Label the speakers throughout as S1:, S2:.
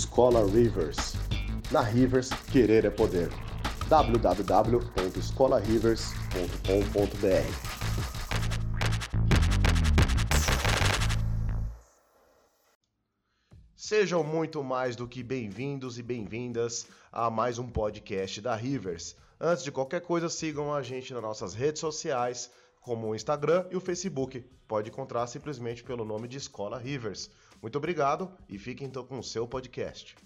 S1: Escola Rivers. Na Rivers, querer é poder. www.escolarivers.com.br Sejam muito mais do que bem-vindos e bem-vindas a mais um podcast da Rivers. Antes de qualquer coisa, sigam a gente nas nossas redes sociais, como o Instagram e o Facebook. Pode encontrar simplesmente pelo nome de Escola Rivers. Muito obrigado e fiquem então com o seu podcast.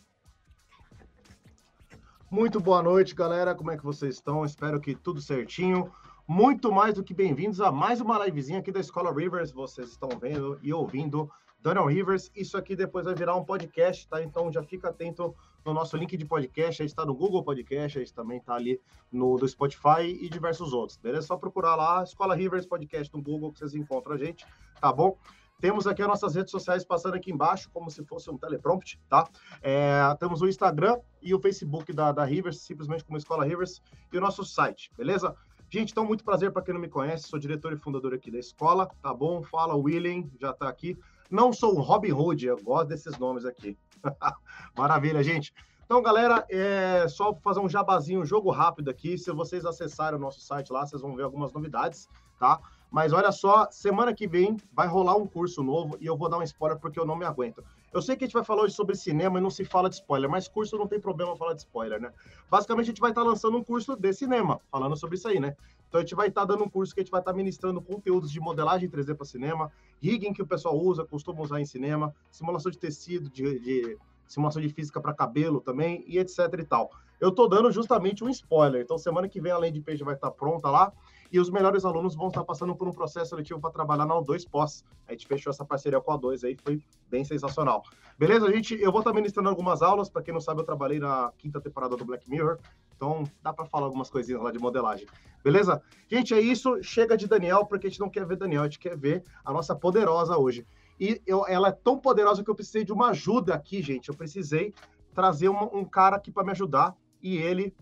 S1: Muito boa noite, galera. Como é que vocês estão? Espero que tudo certinho. Muito mais do que bem-vindos a mais uma livezinha aqui da Escola Rivers. Vocês estão vendo e ouvindo Daniel Rivers. Isso aqui depois vai virar um podcast, tá? Então já fica atento no nosso link de podcast. A gente está no Google Podcast, a gente também está ali no do Spotify e diversos outros, beleza? É só procurar lá, Escola Rivers Podcast no Google que vocês encontram a gente, tá bom? Temos aqui as nossas redes sociais passando aqui embaixo, como se fosse um teleprompt, tá? É, temos o Instagram e o Facebook da, da Rivers, simplesmente como Escola Rivers, e o nosso site, beleza? Gente, então, muito prazer para quem não me conhece, sou diretor e fundador aqui da escola, tá bom? Fala, William, já está aqui. Não sou um Robin Hood, eu gosto desses nomes aqui. Maravilha, gente. Então, galera, é só fazer um jabazinho, um jogo rápido aqui. Se vocês acessarem o nosso site lá, vocês vão ver algumas novidades, tá? Mas olha só, semana que vem vai rolar um curso novo e eu vou dar um spoiler porque eu não me aguento. Eu sei que a gente vai falar hoje sobre cinema e não se fala de spoiler, mas curso não tem problema falar de spoiler, né? Basicamente, a gente vai estar lançando um curso de cinema, falando sobre isso aí, né? Então, a gente vai estar dando um curso que a gente vai estar ministrando conteúdos de modelagem 3D para cinema, rigging que o pessoal usa, costuma usar em cinema, simulação de tecido, de, de simulação de física para cabelo também, e etc e tal. Eu estou dando justamente um spoiler. Então, semana que vem a landing page vai estar pronta lá e os melhores alunos vão estar passando por um processo seletivo para trabalhar na O2 pós. A gente fechou essa parceria com a O2 aí, foi bem sensacional. Beleza, gente? Eu vou estar ministrando algumas aulas. Para quem não sabe, eu trabalhei na quinta temporada do Black Mirror, então dá para falar algumas coisinhas lá de modelagem. Beleza? Gente, é isso. Chega de Daniel, porque a gente não quer ver Daniel, a gente quer ver a nossa poderosa hoje. E eu, ela é tão poderosa que eu precisei de uma ajuda aqui, gente. Eu precisei trazer uma, um cara aqui para me ajudar. E ele,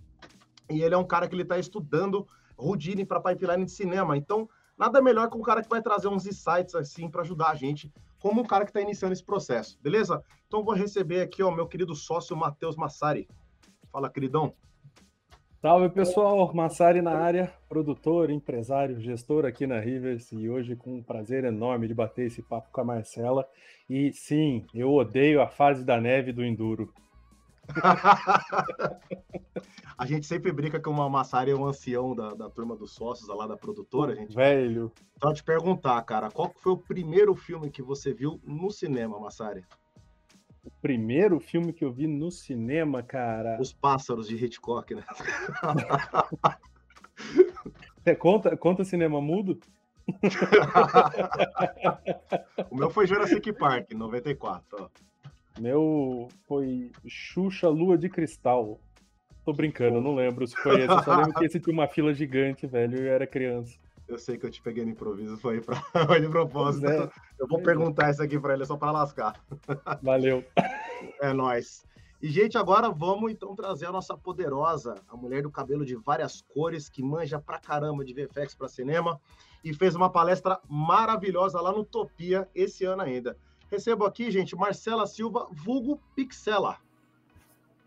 S1: e ele é um cara que ele está estudando Houdini para pipeline de cinema. Então, nada melhor que um cara que vai trazer uns insights assim para ajudar a gente, como um cara que está iniciando esse processo, beleza? Então, vou receber aqui o meu querido sócio Matheus Massari. Fala, queridão.
S2: Salve pessoal, Massari na área, produtor, empresário, gestor aqui na Rivers e hoje com um prazer enorme de bater esse papo com a Marcela. E sim, eu odeio a fase da neve do Enduro.
S1: a gente sempre brinca que o Massari é um ancião da, da turma dos sócios lá da produtora, gente.
S2: Velho.
S1: Então, te perguntar, cara, qual foi o primeiro filme que você viu no cinema, Massari?
S2: O primeiro filme que eu vi no cinema, cara.
S1: Os Pássaros de Hitchcock, né?
S2: É, conta, conta cinema mudo?
S1: o meu foi Jurassic Park, 94, ó.
S2: Meu foi Xuxa Lua de Cristal. Tô brincando, não lembro se foi esse. Eu só lembro que esse tinha uma fila gigante, velho, e eu era criança.
S1: Eu sei que eu te peguei no improviso, foi, pra... foi de propósito. É. Eu vou perguntar isso aqui para ele só para lascar.
S2: Valeu.
S1: É nóis. E, gente, agora vamos então trazer a nossa poderosa, a mulher do cabelo de várias cores, que manja pra caramba de VFX para cinema, e fez uma palestra maravilhosa lá no Topia esse ano ainda. Recebo aqui, gente, Marcela Silva, vulgo Pixela.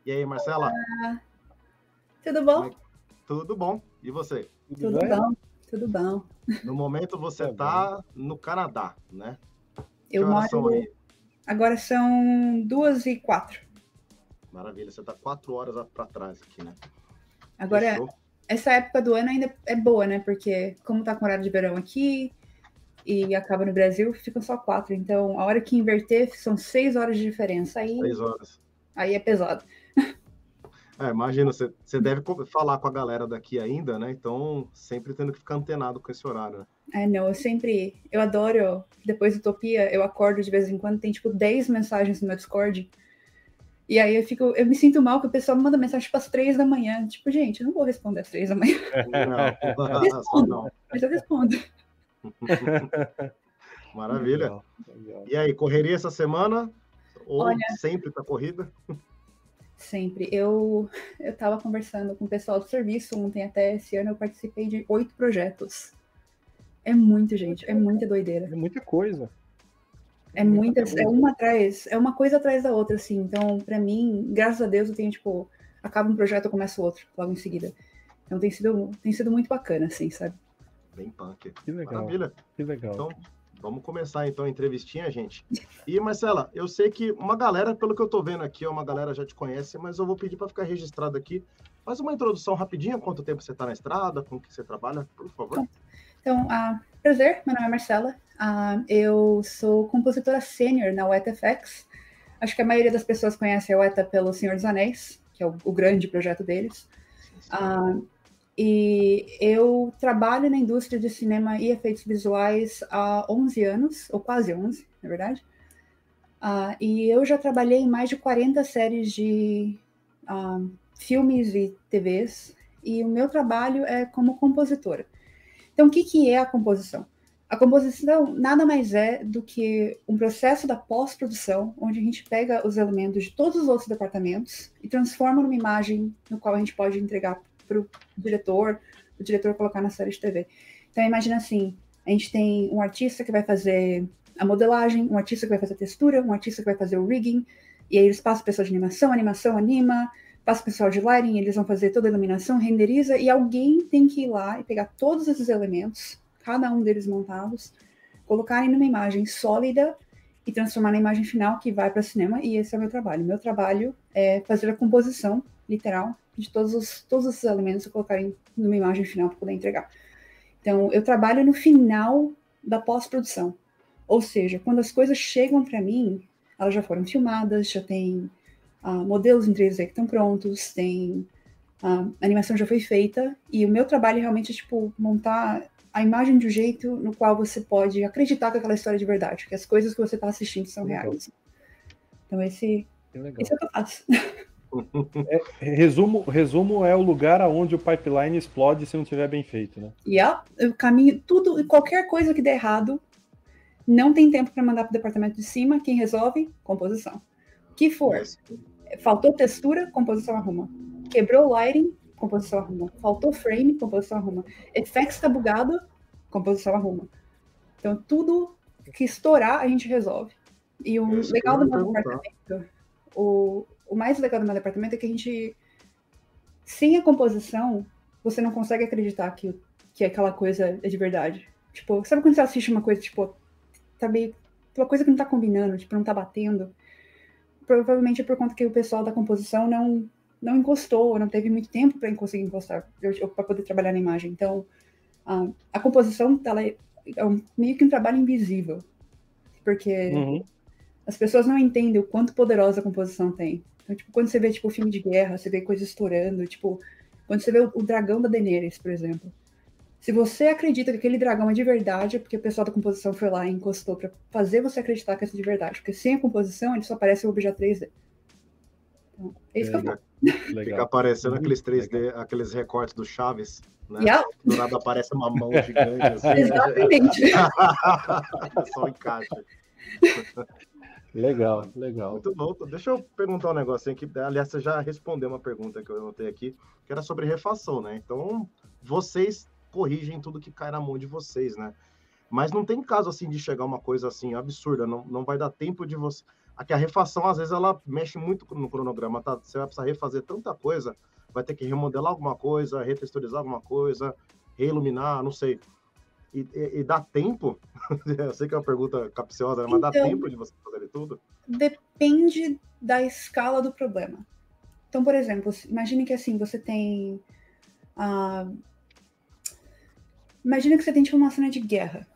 S1: E aí, Marcela? Olá.
S3: Tudo bom? É
S1: Tudo bom. E você?
S3: Tudo, Tudo bom, tudo bom.
S1: No momento você está no Canadá, né?
S3: Eu moro. São aí? Agora são duas e quatro.
S1: Maravilha, você está quatro horas para trás aqui, né?
S3: Agora, Fechou? essa época do ano ainda é boa, né? Porque como tá com horário de verão aqui, e acaba no Brasil, ficam só quatro. Então, a hora que inverter, são seis horas de diferença. Aí,
S1: seis horas.
S3: Aí é pesado.
S1: É, imagina, você, você deve falar com a galera daqui ainda, né? Então, sempre tendo que ficar antenado com esse horário. Né?
S3: É, não, eu sempre. Eu adoro. Depois do Utopia, eu acordo de vez em quando, tem tipo 10 mensagens no meu Discord. E aí eu fico, eu me sinto mal que o pessoal me manda mensagem tipo às três da manhã. Tipo, gente, eu não vou responder às três da manhã. Não, eu respondo, não. mas eu respondo.
S1: Maravilha. Legal, legal. E aí, correria essa semana? Ou Olha, sempre para corrida?
S3: Sempre. Eu eu estava conversando com o pessoal do serviço ontem até esse ano eu participei de oito projetos. É muito, gente. É muita doideira.
S2: É muita coisa.
S3: É muitas, é uma atrás, é uma coisa atrás da outra, assim. Então, para mim, graças a Deus, eu tenho, tipo, acaba um projeto, eu começo outro, logo em seguida. Então tem sido, tem sido muito bacana, assim, sabe?
S1: Bem punk.
S2: Que legal.
S1: Maravilha.
S2: Que legal.
S1: Então, vamos começar então a entrevistinha, gente. E Marcela, eu sei que uma galera, pelo que eu tô vendo aqui, uma galera já te conhece, mas eu vou pedir para ficar registrado aqui. Faz uma introdução rapidinha, quanto tempo você está na estrada, com que você trabalha, por favor.
S3: Então, uh, prazer, meu nome é Marcela. Uh, eu sou compositora sênior na WetaFX. Acho que a maioria das pessoas conhece a Weta pelo Senhor dos Anéis, que é o, o grande projeto deles. Uh, e eu trabalho na indústria de cinema e efeitos visuais há 11 anos, ou quase 11, na verdade. Uh, e eu já trabalhei em mais de 40 séries de uh, filmes e TVs, e o meu trabalho é como compositora. Então, o que, que é a composição? A composição nada mais é do que um processo da pós-produção, onde a gente pega os elementos de todos os outros departamentos e transforma numa imagem no qual a gente pode entregar para o diretor, o diretor colocar na série de TV. Então, imagina assim: a gente tem um artista que vai fazer a modelagem, um artista que vai fazer a textura, um artista que vai fazer o rigging, e aí eles passam a pessoa de animação, animação anima, passa o pessoal de lighting, eles vão fazer toda a iluminação, renderiza, e alguém tem que ir lá e pegar todos esses elementos, cada um deles montados, colocarem numa imagem sólida e transformar na imagem final que vai para cinema, e esse é o meu trabalho. Meu trabalho é fazer a composição, literal, de todos, os, todos esses elementos e colocarem numa imagem final para poder entregar. Então, eu trabalho no final da pós-produção. Ou seja, quando as coisas chegam para mim, elas já foram filmadas, já tem uh, modelos em 3D que estão prontos, tem uh, a animação já foi feita, e o meu trabalho é realmente é, tipo, montar a imagem de um jeito no qual você pode acreditar que aquela história é de verdade, que as coisas que você está assistindo são reais. Então, esse, esse é o que eu faço.
S2: É, resumo, resumo é o lugar aonde o pipeline explode se não estiver bem feito, né?
S3: Yeah, o caminho, tudo, qualquer coisa que der errado, não tem tempo para mandar para o departamento de cima. Quem resolve? Composição. Que for. Faltou textura, composição arruma. Quebrou lighting, composição arruma. Faltou frame, composição arruma. Effects está bugado, composição arruma. Então, tudo que estourar, a gente resolve. E o legal do meu departamento, o, o mais legal do meu departamento é que a gente, sem a composição, você não consegue acreditar que, que aquela coisa é de verdade. Tipo, sabe quando você assiste uma coisa, tipo, tá meio. Uma coisa que não tá combinando, tipo, não tá batendo? Provavelmente é por conta que o pessoal da composição não, não encostou, não teve muito tempo para conseguir encostar, para poder trabalhar na imagem. Então, a, a composição, ela é, é um, meio que um trabalho invisível. Porque uhum. as pessoas não entendem o quanto poderosa a composição tem. Então, tipo, quando você vê, tipo, filme de guerra, você vê coisas estourando, tipo, quando você vê o, o dragão da Daenerys, por exemplo. Se você acredita que aquele dragão é de verdade, é porque o pessoal da composição foi lá e encostou para fazer você acreditar que é de verdade. Porque sem a composição, ele só aparece o objeto 3D. Então, é isso é, que eu falo.
S1: Fica aparecendo aqueles 3D, legal. aqueles recortes do Chaves, né? Yeah. Do nada aparece uma mão gigante. Assim,
S3: Exatamente.
S1: só encaixa.
S2: Legal, legal.
S1: Muito bom. Deixa eu perguntar um negocinho aqui. Aliás, você já respondeu uma pergunta que eu anotei aqui, que era sobre refação, né? Então, vocês corrigem tudo que cai na mão de vocês, né? Mas não tem caso assim de chegar uma coisa assim absurda, não, não vai dar tempo de você. Aqui a refação, às vezes, ela mexe muito no cronograma, tá? Você vai precisar refazer tanta coisa, vai ter que remodelar alguma coisa, retexturizar alguma coisa, reiluminar, não sei e, e, e dá tempo? Eu sei que é uma pergunta capciosa, mas então, dá tempo de você fazer tudo?
S3: Depende da escala do problema. Então, por exemplo, imagine que assim, você tem. Uh, imagina que você tem tipo, uma cena de guerra.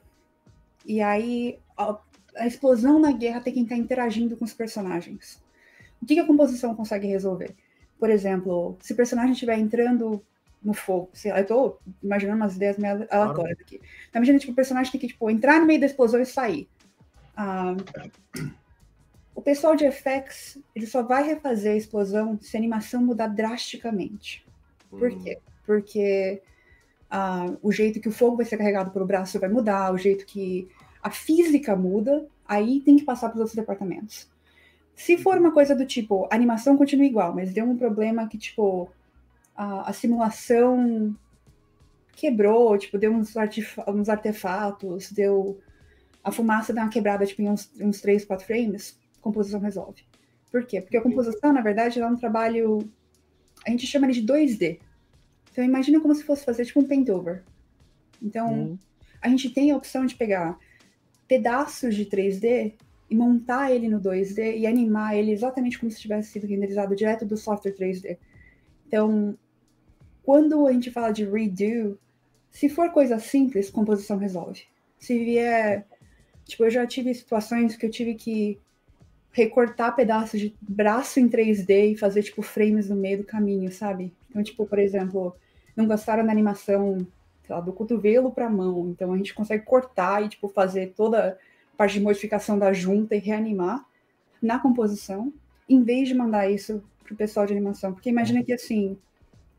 S3: E aí a, a, explosão na guerra tem quem está interagindo com os personagens. O que, que a composição consegue resolver? Por exemplo, se o personagem estiver entrando no fogo. Sei lá, eu tô imaginando umas ideias meio aleatórias aqui. Então, imagina, tipo, o personagem tem que, tipo, entrar no meio da explosão e sair. Ah, o pessoal de FX, ele só vai refazer a explosão se a animação mudar drasticamente. Por hum. quê? Porque ah, o jeito que o fogo vai ser carregado pelo braço vai mudar, o jeito que a física muda, aí tem que passar para os outros departamentos. Se for uma coisa do tipo, a animação continua igual, mas deu um problema que, tipo, a, a simulação quebrou, tipo, deu uns, uns artefatos, deu a fumaça dá uma quebrada tipo, em uns, uns 3, 4 frames, composição resolve. Por quê? Porque a composição, na verdade, ela é um trabalho. A gente chama ele de 2D. Então, imagina como se fosse fazer tipo um paint over. Então, hum. a gente tem a opção de pegar pedaços de 3D e montar ele no 2D e animar ele exatamente como se tivesse sido renderizado direto do software 3D. Então, quando a gente fala de redo, se for coisa simples, composição resolve. Se vier. Tipo, eu já tive situações que eu tive que recortar pedaços de braço em 3D e fazer, tipo, frames no meio do caminho, sabe? Então, tipo, por exemplo, não gostaram da animação lá, do cotovelo para a mão. Então, a gente consegue cortar e, tipo, fazer toda a parte de modificação da junta e reanimar na composição, em vez de mandar isso pro pessoal de animação. Porque imagina que, assim,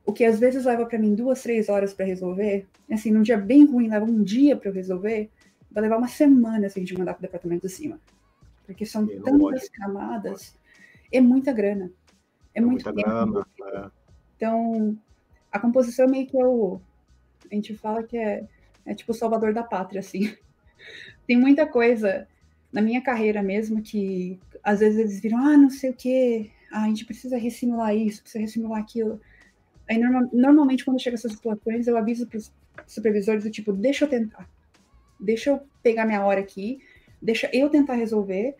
S3: o que às vezes leva para mim duas, três horas para resolver, assim, num dia bem ruim, leva um dia para eu resolver, vai levar uma semana assim, de mandar para o departamento de cima. Porque são tantas camadas, é muita grana. É, é muito muita grana. É. Então, a composição meio que é o. A gente fala que é, é tipo o salvador da pátria, assim. Tem muita coisa na minha carreira mesmo que às vezes eles viram, ah, não sei o quê, ah, a gente precisa ressimular isso, precisa ressimular aquilo. Aí, norma, normalmente, quando chega essas situações, eu aviso para os supervisores do tipo, deixa eu tentar. Deixa eu pegar minha hora aqui, deixa eu tentar resolver,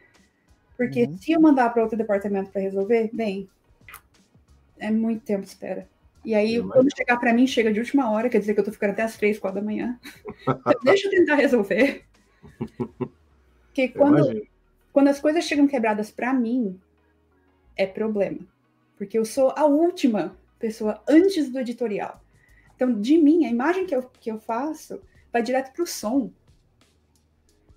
S3: porque uhum. se eu mandar para outro departamento para resolver, bem, é muito tempo de espera. E aí, quando chegar para mim, chega de última hora, quer dizer que eu tô ficando até as três, quatro da manhã. Então, deixa eu tentar resolver. Porque quando, quando as coisas chegam quebradas para mim, é problema. Porque eu sou a última pessoa antes do editorial. Então, de mim, a imagem que eu, que eu faço vai direto para o som.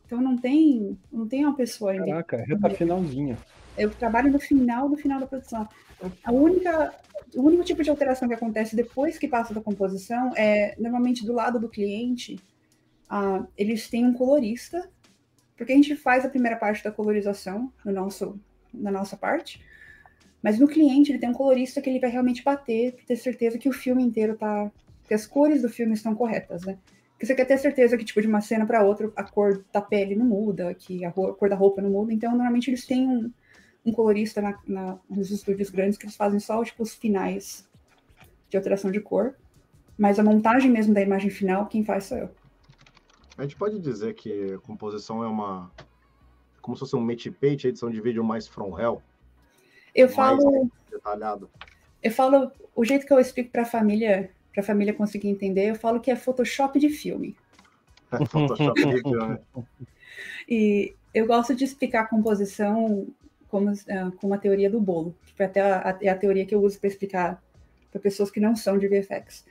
S3: Então não tem, não tem uma pessoa
S2: ainda. Caraca, reta finalzinha.
S3: Eu trabalho no final do final da produção. A única, o único tipo de alteração que acontece depois que passa da composição é normalmente do lado do cliente. Uh, eles têm um colorista, porque a gente faz a primeira parte da colorização no nosso, na nossa parte. Mas no cliente, ele tem um colorista que ele vai realmente bater ter certeza que o filme inteiro tá. que as cores do filme estão corretas, né? Porque você quer ter certeza que, tipo, de uma cena para outra, a cor da pele não muda, que a, cor da roupa não muda. Então, normalmente, eles têm um, um colorista na, na, nos estúdios grandes que eles fazem só, tipo, os finais de alteração de cor. Mas a montagem mesmo da imagem final, quem faz sou eu.
S1: A gente pode dizer que a composição é uma. como se fosse um mate page, edição de vídeo mais from hell?
S3: Eu falo. Detalhado. Eu falo, o jeito que eu explico para a família, para a família conseguir entender, eu falo que é Photoshop de filme. É Photoshop de filme. E eu gosto de explicar a composição como, uh, como a teoria do bolo, que até a, é a teoria que eu uso para explicar para pessoas que não são de VFX.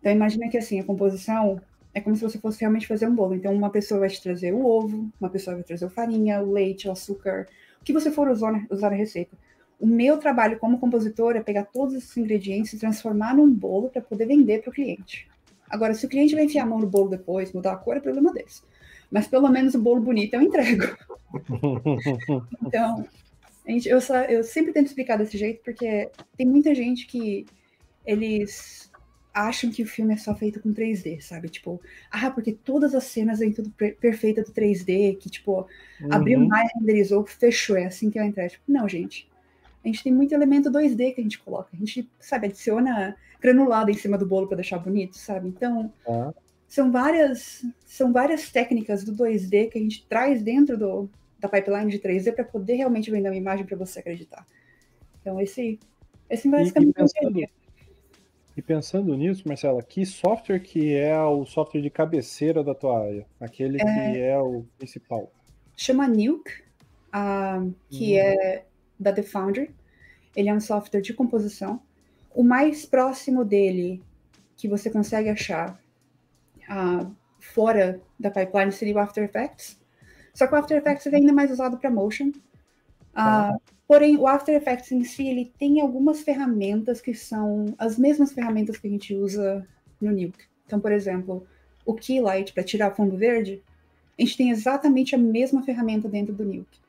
S3: Então, imagina que assim, a composição é como se você fosse realmente fazer um bolo. Então, uma pessoa vai te trazer o ovo, uma pessoa vai trazer a farinha, o leite, o açúcar, o que você for usar, usar na receita. O meu trabalho como compositor é pegar todos esses ingredientes e transformar num bolo para poder vender para o cliente. Agora, se o cliente vai enfiar a mão no bolo depois, mudar a cor, é problema deles. Mas pelo menos o bolo bonito eu entrego. então, gente, eu, só, eu sempre tento explicar desse jeito, porque tem muita gente que eles acham que o filme é só feito com 3D, sabe? Tipo, ah, porque todas as cenas vêm tudo perfeita do 3D, que, tipo, uhum. abriu mais, renderizou, fechou, é assim que vai entrar. Tipo, não, gente a gente tem muito elemento 2D que a gente coloca. A gente, sabe, adiciona granulado em cima do bolo para deixar bonito, sabe? Então, ah. são várias são várias técnicas do 2D que a gente traz dentro do, da pipeline de 3D para poder realmente vender uma imagem para você acreditar. Então, esse, esse basicamente e, e pensando,
S2: e pensando nisso, Marcela, que software que é o software de cabeceira da tua área? Aquele é, que é o principal?
S3: Chama Nuke, uh, que hum. é da The Foundry. Ele é um software de composição. O mais próximo dele que você consegue achar uh, fora da pipeline seria o After Effects. Só que o After Effects é ainda mais usado para motion. Uh, porém, o After Effects em si, ele tem algumas ferramentas que são as mesmas ferramentas que a gente usa no Nuke. Então, por exemplo, o Keylight para tirar fundo verde, a gente tem exatamente a mesma ferramenta dentro do Nuke.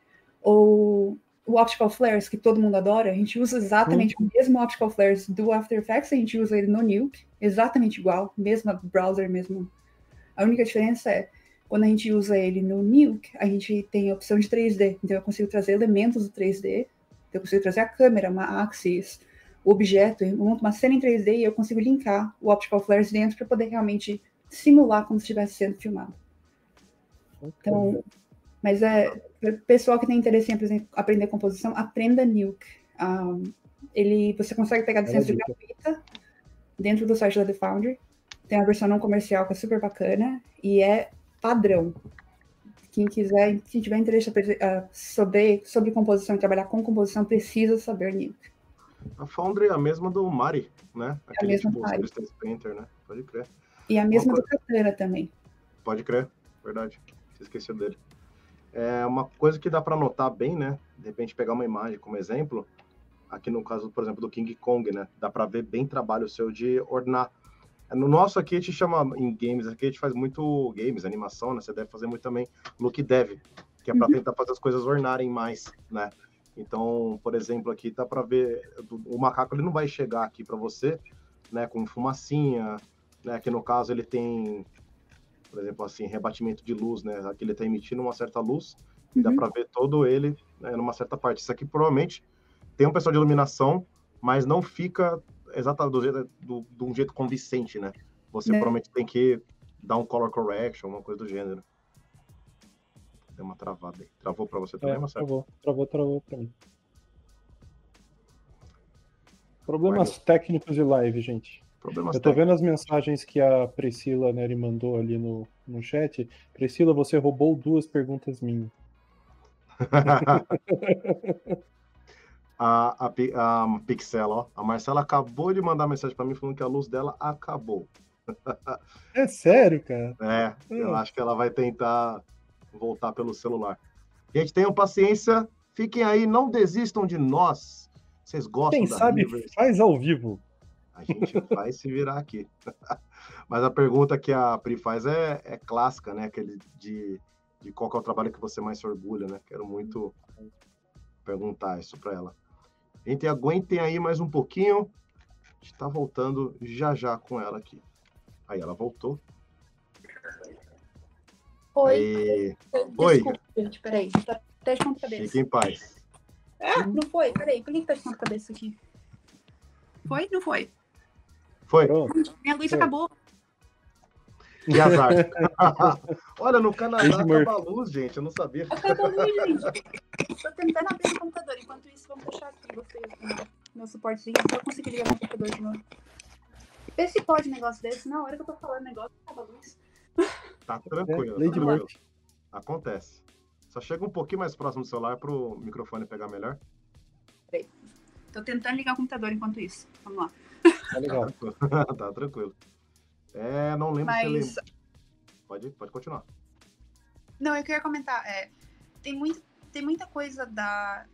S3: Ou o Optical Flares, que todo mundo adora, a gente usa exatamente uhum. o mesmo Optical Flares do After Effects, a gente usa ele no Nuke, exatamente igual, mesmo browser, mesmo. A única diferença é, Quando a gente usa ele no Nuke, a gente tem a opção de 3D. Então eu consigo trazer elementos do 3D, eu consigo trazer a câmera, uma axis, o objeto, uma cena em 3D e eu consigo linkar o Optical Flares dentro para poder realmente simular como se estivesse sendo filmado. Então, mas é pessoal que tem interesse em aprender composição, aprenda Nuke. Um, ele, você consegue pegar licença gratuita dentro do site da The Foundry. Tem a versão não comercial que é super bacana e é padrão. Quem quiser, quem tiver interesse uh, sobre, sobre composição e trabalhar com composição, precisa saber Nuke.
S1: A Foundry é a mesma do Mari, né?
S3: Aquele, é a mesma tipo, Mari.
S1: Painter, né? Pode crer.
S3: E a mesma do Katana também.
S1: Pode crer, verdade. Você esqueceu dele. É uma coisa que dá para notar bem, né? De repente pegar uma imagem como exemplo, aqui no caso, por exemplo, do King Kong, né? Dá para ver bem trabalho seu de ordenar. No nosso aqui a gente chama em games, aqui a gente faz muito games, animação, né? Você deve fazer muito também look dev, que é para uhum. tentar fazer as coisas ornarem mais, né? Então, por exemplo, aqui dá para ver o macaco ele não vai chegar aqui para você, né, com fumacinha, né, que no caso ele tem por exemplo, assim, rebatimento de luz, né? Aqui ele está emitindo uma certa luz e dá uhum. para ver todo ele né, numa certa parte. Isso aqui provavelmente tem um pessoal de iluminação, mas não fica exatamente do jeito, do, de um jeito convincente, né? Você é. provavelmente tem que dar um color correction, uma coisa do gênero. Deu uma travada aí. Travou para você também, é, Marcelo?
S2: Travou, travou, travou para mim. Problemas técnicos de live, gente. Problemas eu tô técnicos. vendo as mensagens que a Priscila Neri mandou ali no, no chat. Priscila, você roubou duas perguntas minhas.
S1: a, a, a Pixel, ó. A Marcela acabou de mandar mensagem para mim falando que a luz dela acabou.
S2: é sério, cara?
S1: É, eu é. acho que ela vai tentar voltar pelo celular. Gente, tenham paciência, fiquem aí, não desistam de nós. Vocês gostam
S2: Quem sabe Rivers. faz ao vivo.
S1: A gente vai se virar aqui. Mas a pergunta que a Pri faz é, é clássica, né? Aquele de, de qual é o trabalho que você mais se orgulha, né? Quero muito perguntar isso para ela. Gente, aguentem aí mais um pouquinho. A gente tá voltando já já com ela aqui. Aí ela voltou.
S3: Oi. Aí...
S1: Oi.
S3: gente, peraí. Tá teste ponta cabeça.
S1: Fique em paz.
S3: Ah, não foi? Peraí, por que, tá de cabeça aqui? Foi? Não foi?
S1: Foi.
S3: Minha luz Foi. acabou.
S1: Que azar. Olha, no Canadá acaba a luz, gente. Eu não sabia.
S3: Acaba a luz, gente. Tô tentando abrir o computador. Enquanto isso, vamos deixar aqui você, meu suportezinho. Pra eu conseguir ligar o computador de novo. Vê se pode um negócio desse. Na hora que eu tô falando negócio, acaba a luz.
S1: Tá tranquilo. É, tranquilo. Acontece. Só chega um pouquinho mais próximo do celular pro microfone pegar melhor.
S3: Peraí. Tô tentando ligar o computador enquanto isso. Vamos lá.
S2: Tá legal.
S1: tá tranquilo. É, não lembro Mas... se lembra. Pode, pode continuar.
S3: Não, eu queria comentar. É, tem, muito, tem muita coisa da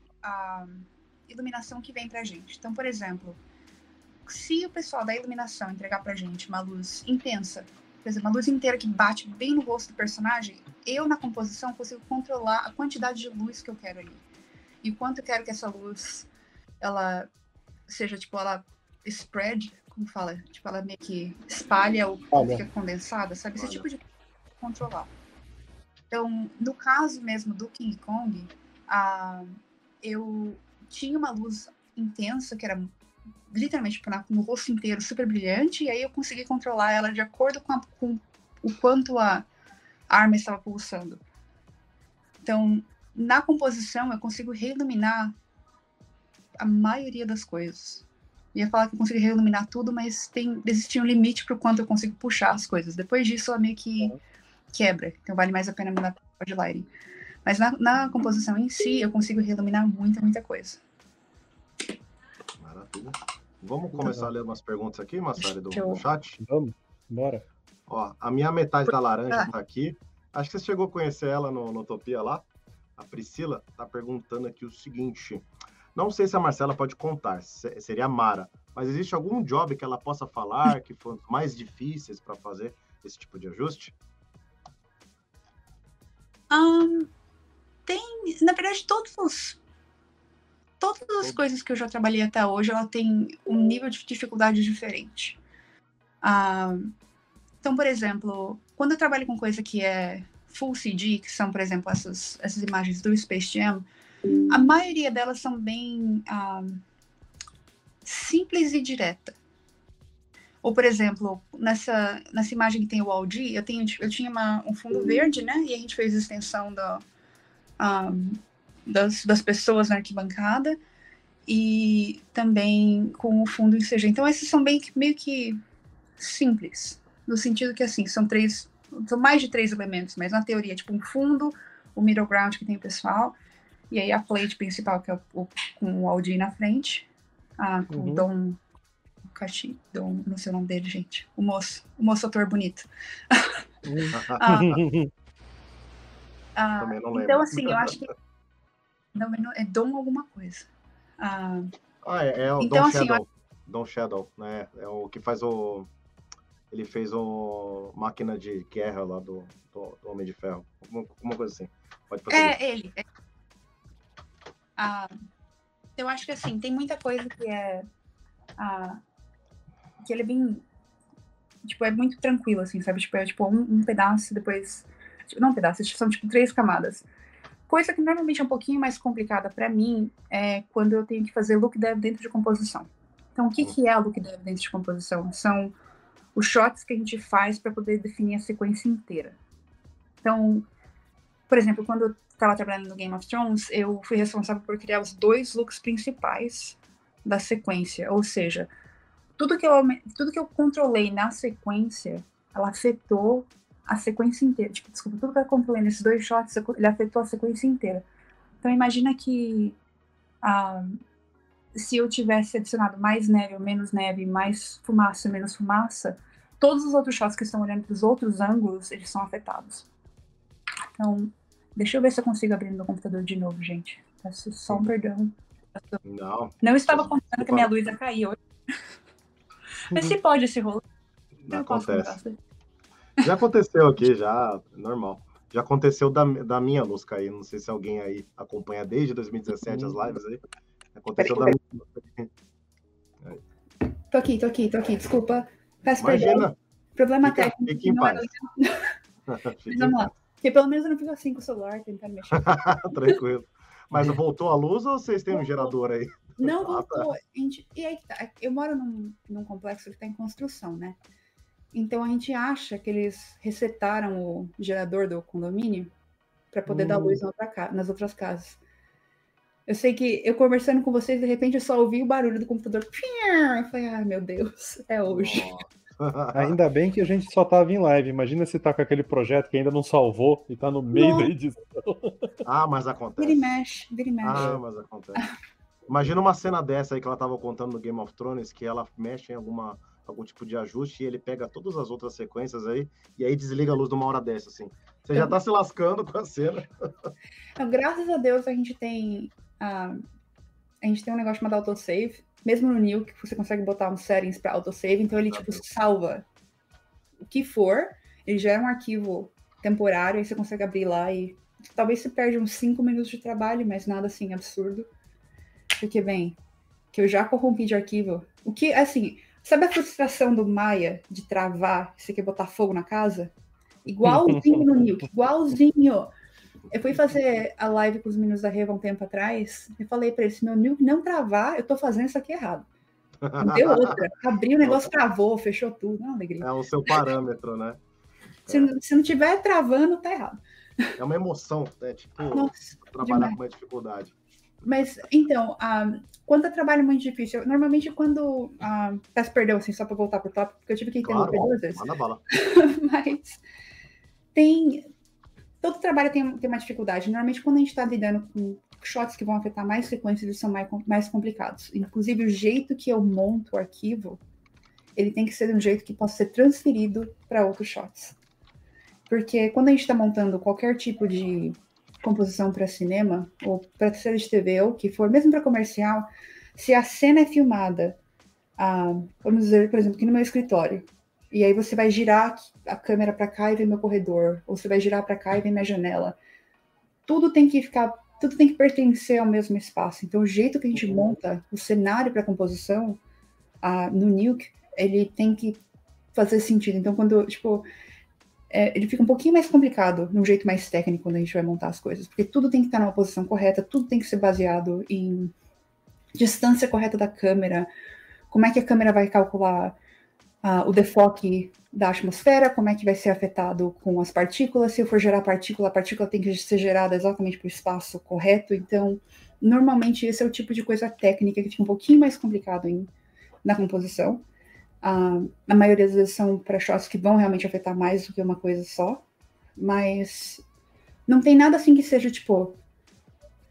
S3: iluminação que vem pra gente. Então, por exemplo, se o pessoal da iluminação entregar pra gente uma luz intensa, por exemplo, uma luz inteira que bate bem no rosto do personagem, eu na composição consigo controlar a quantidade de luz que eu quero ali. E o quanto eu quero que essa luz ela seja tipo ela spread, como fala? Tipo, ela meio que espalha ou fica condensada, sabe? Esse tipo de controlar. Então, no caso mesmo do King Kong, a, eu tinha uma luz intensa, que era literalmente tipo, no rosto inteiro, super brilhante, e aí eu consegui controlar ela de acordo com, a, com o quanto a arma estava pulsando. Então, na composição, eu consigo reiluminar a maioria das coisas ia falar que eu consigo reiluminar tudo, mas tem existia um limite para o quanto eu consigo puxar as coisas. Depois disso, ela meio que quebra. Então vale mais a pena mandar para de lighting. Mas na, na, composição em si, eu consigo reiluminar muita, muita coisa.
S1: Maravilha. Vamos começar a ler umas perguntas aqui, Massari, do, do chat?
S2: Vamos, bora.
S1: Ó, a minha metade da laranja está aqui. Acho que você chegou a conhecer ela no, no Utopia lá. A Priscila está perguntando aqui o seguinte: não sei se a Marcela pode contar, seria a Mara, mas existe algum job que ela possa falar que foram mais difíceis para fazer esse tipo de ajuste?
S3: Um, tem, na verdade, todos os, todas as coisas que eu já trabalhei até hoje, ela tem um nível de dificuldade diferente. Um, então, por exemplo, quando eu trabalho com coisa que é Full CG, que são, por exemplo, essas, essas imagens do Space Jam, a maioria delas são bem ah, simples e direta. Ou, por exemplo, nessa, nessa imagem que tem o Aldi, eu, tenho, eu tinha uma, um fundo verde, né? E a gente fez a extensão da, um, das, das pessoas na arquibancada e também com o fundo em CG. Então, esses são bem, meio que simples, no sentido que, assim, são três, são mais de três elementos, mas na teoria, tipo, um fundo, o middle ground que tem o pessoal, e aí a plate principal, que é o, com o Aldi na frente, ah, com uhum. o Dom Caxi, Dom, não sei o nome dele, gente, o moço, o moço ator bonito. ah, ah, então, assim, eu acho que não, é Dom alguma coisa.
S1: Ah, ah é, é o então, Don assim, Shadow. Eu... Dom Shadow, né? É o que faz o. Ele fez o máquina de guerra lá do, do, do Homem de Ferro. Alguma, alguma coisa assim.
S3: Pode fazer. É, ele. É. Ah, eu acho que assim, tem muita coisa que é. Ah, que ele é bem. Tipo, é muito tranquilo, assim, sabe? Tipo, é tipo um, um pedaço, depois. Não um pedaço, são tipo três camadas. Coisa que normalmente é um pouquinho mais complicada para mim é quando eu tenho que fazer look dev dentro de composição. Então, o que, que é look dev dentro de composição? São os shots que a gente faz para poder definir a sequência inteira. Então, por exemplo, quando estava trabalhando no Game of Thrones, eu fui responsável por criar os dois looks principais da sequência, ou seja, tudo que eu tudo que eu controlei na sequência, ela afetou a sequência inteira. Tipo, desculpa, tudo que eu controlei nesses dois shots, ele afetou a sequência inteira. Então imagina que ah, se eu tivesse adicionado mais neve ou menos neve, mais fumaça ou menos fumaça, todos os outros shots que estão olhando para os outros ângulos, eles são afetados. Então, deixa eu ver se eu consigo abrir meu computador de novo, gente. Peço só um perdão.
S1: Não.
S3: Não estava contando que a minha luz ia cair hoje. Mas se pode esse rolo.
S1: Não acontece. Já aconteceu aqui, já, normal. Já aconteceu da, da minha luz cair. Não sei se alguém aí acompanha desde 2017 as lives aí. Aconteceu peraí, da
S3: minha Tô aqui, tô aqui, tô aqui. Desculpa. Peço Imagina. perdão. Problema fica, técnico. Fique em paz. Mas vamos lá. Porque pelo menos eu não fico assim com o celular tentando mexer.
S1: Tranquilo. Mas voltou a luz ou vocês têm um gerador aí?
S3: Não, voltou. Ah, tá. E aí tá. Eu moro num, num complexo que está em construção, né? Então a gente acha que eles resetaram o gerador do condomínio para poder hum. dar luz nas outras casas. Eu sei que eu conversando com vocês, de repente eu só ouvi o barulho do computador. Eu falei, ai meu Deus, é hoje.
S2: Ainda bem que a gente só tava em live. Imagina se tá com aquele projeto que ainda não salvou e tá no meio não. da edição.
S1: Ah, mas acontece.
S3: Vira e mexe, vira e mexe.
S1: Ah, mas acontece. Imagina uma cena dessa aí que ela tava contando no Game of Thrones, que ela mexe em alguma algum tipo de ajuste e ele pega todas as outras sequências aí e aí desliga a luz numa hora dessa, assim. Você já tá se lascando com a cena.
S3: Graças a Deus a gente tem uh, a gente tem um negócio chamado autosave, mesmo no New que você consegue botar um settings para autosave, então ele tipo salva o que for, ele gera um arquivo temporário e você consegue abrir lá e talvez você perde uns 5 minutos de trabalho, mas nada assim absurdo. Porque bem, que eu já corrompi de arquivo. O que assim, Sabe a frustração do Maia de travar, você quer botar fogo na casa? Igualzinho no Milk, igualzinho. Eu fui fazer a live com os meninos da Reva um tempo atrás. Eu falei para eles: se meu Milk não travar, eu tô fazendo isso aqui errado. Não deu outra. Abriu o negócio, travou, fechou tudo. Não, alegria.
S1: É o seu parâmetro, né?
S3: Se, é. se não tiver travando, tá errado.
S1: É uma emoção, né? Tipo, Nossa, trabalhar demais. com uma dificuldade.
S3: Mas, então, um, quando eu trabalho muito difícil, normalmente quando. Um, peço perdão, assim, só para voltar para o tópico, porque eu tive que interromper claro, duas vezes. Manda bala. Mas tem. Todo trabalho tem, tem uma dificuldade. Normalmente, quando a gente está lidando com shots que vão afetar mais sequências, eles são mais, mais complicados. Inclusive, o jeito que eu monto o arquivo, ele tem que ser de um jeito que possa ser transferido para outros shots. Porque quando a gente está montando qualquer tipo de composição para cinema, ou para série de TV, ou que for, mesmo para comercial, se a cena é filmada, ah, vamos dizer, por exemplo, aqui no meu escritório, e aí você vai girar a câmera para cá e ver meu corredor, ou você vai girar para cá e ver minha janela. Tudo tem que ficar, tudo tem que pertencer ao mesmo espaço. Então, o jeito que a gente monta o cenário para composição no Nuke, ele tem que fazer sentido. Então, quando, tipo, é, ele fica um pouquinho mais complicado, de um jeito mais técnico, quando a gente vai montar as coisas, porque tudo tem que estar numa posição correta, tudo tem que ser baseado em distância correta da câmera, como é que a câmera vai calcular uh, o defoque da atmosfera, como é que vai ser afetado com as partículas, se eu for gerar partícula, a partícula tem que ser gerada exatamente para o espaço correto, então, normalmente esse é o tipo de coisa técnica que fica um pouquinho mais complicado em, na composição, Uh, a maioria das vezes são para shots que vão realmente afetar mais do que uma coisa só, mas não tem nada assim que seja, tipo,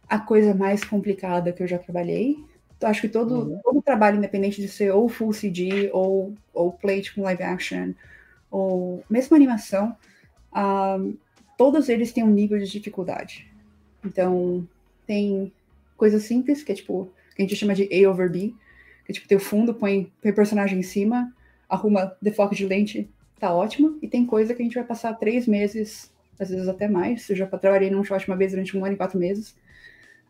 S3: a coisa mais complicada que eu já trabalhei. Acho que todo, uhum. todo trabalho, independente de ser ou full CG, ou, ou plate com live action, ou mesmo animação, uh, todos eles têm um nível de dificuldade. Então, tem coisas simples, que é tipo, que a gente chama de A over B, que tipo, tem o fundo, põe, põe o personagem em cima, arruma defoque de lente, tá ótimo. E tem coisa que a gente vai passar três meses, às vezes até mais. Eu já trabalhei num shot uma vez durante um ano e quatro meses.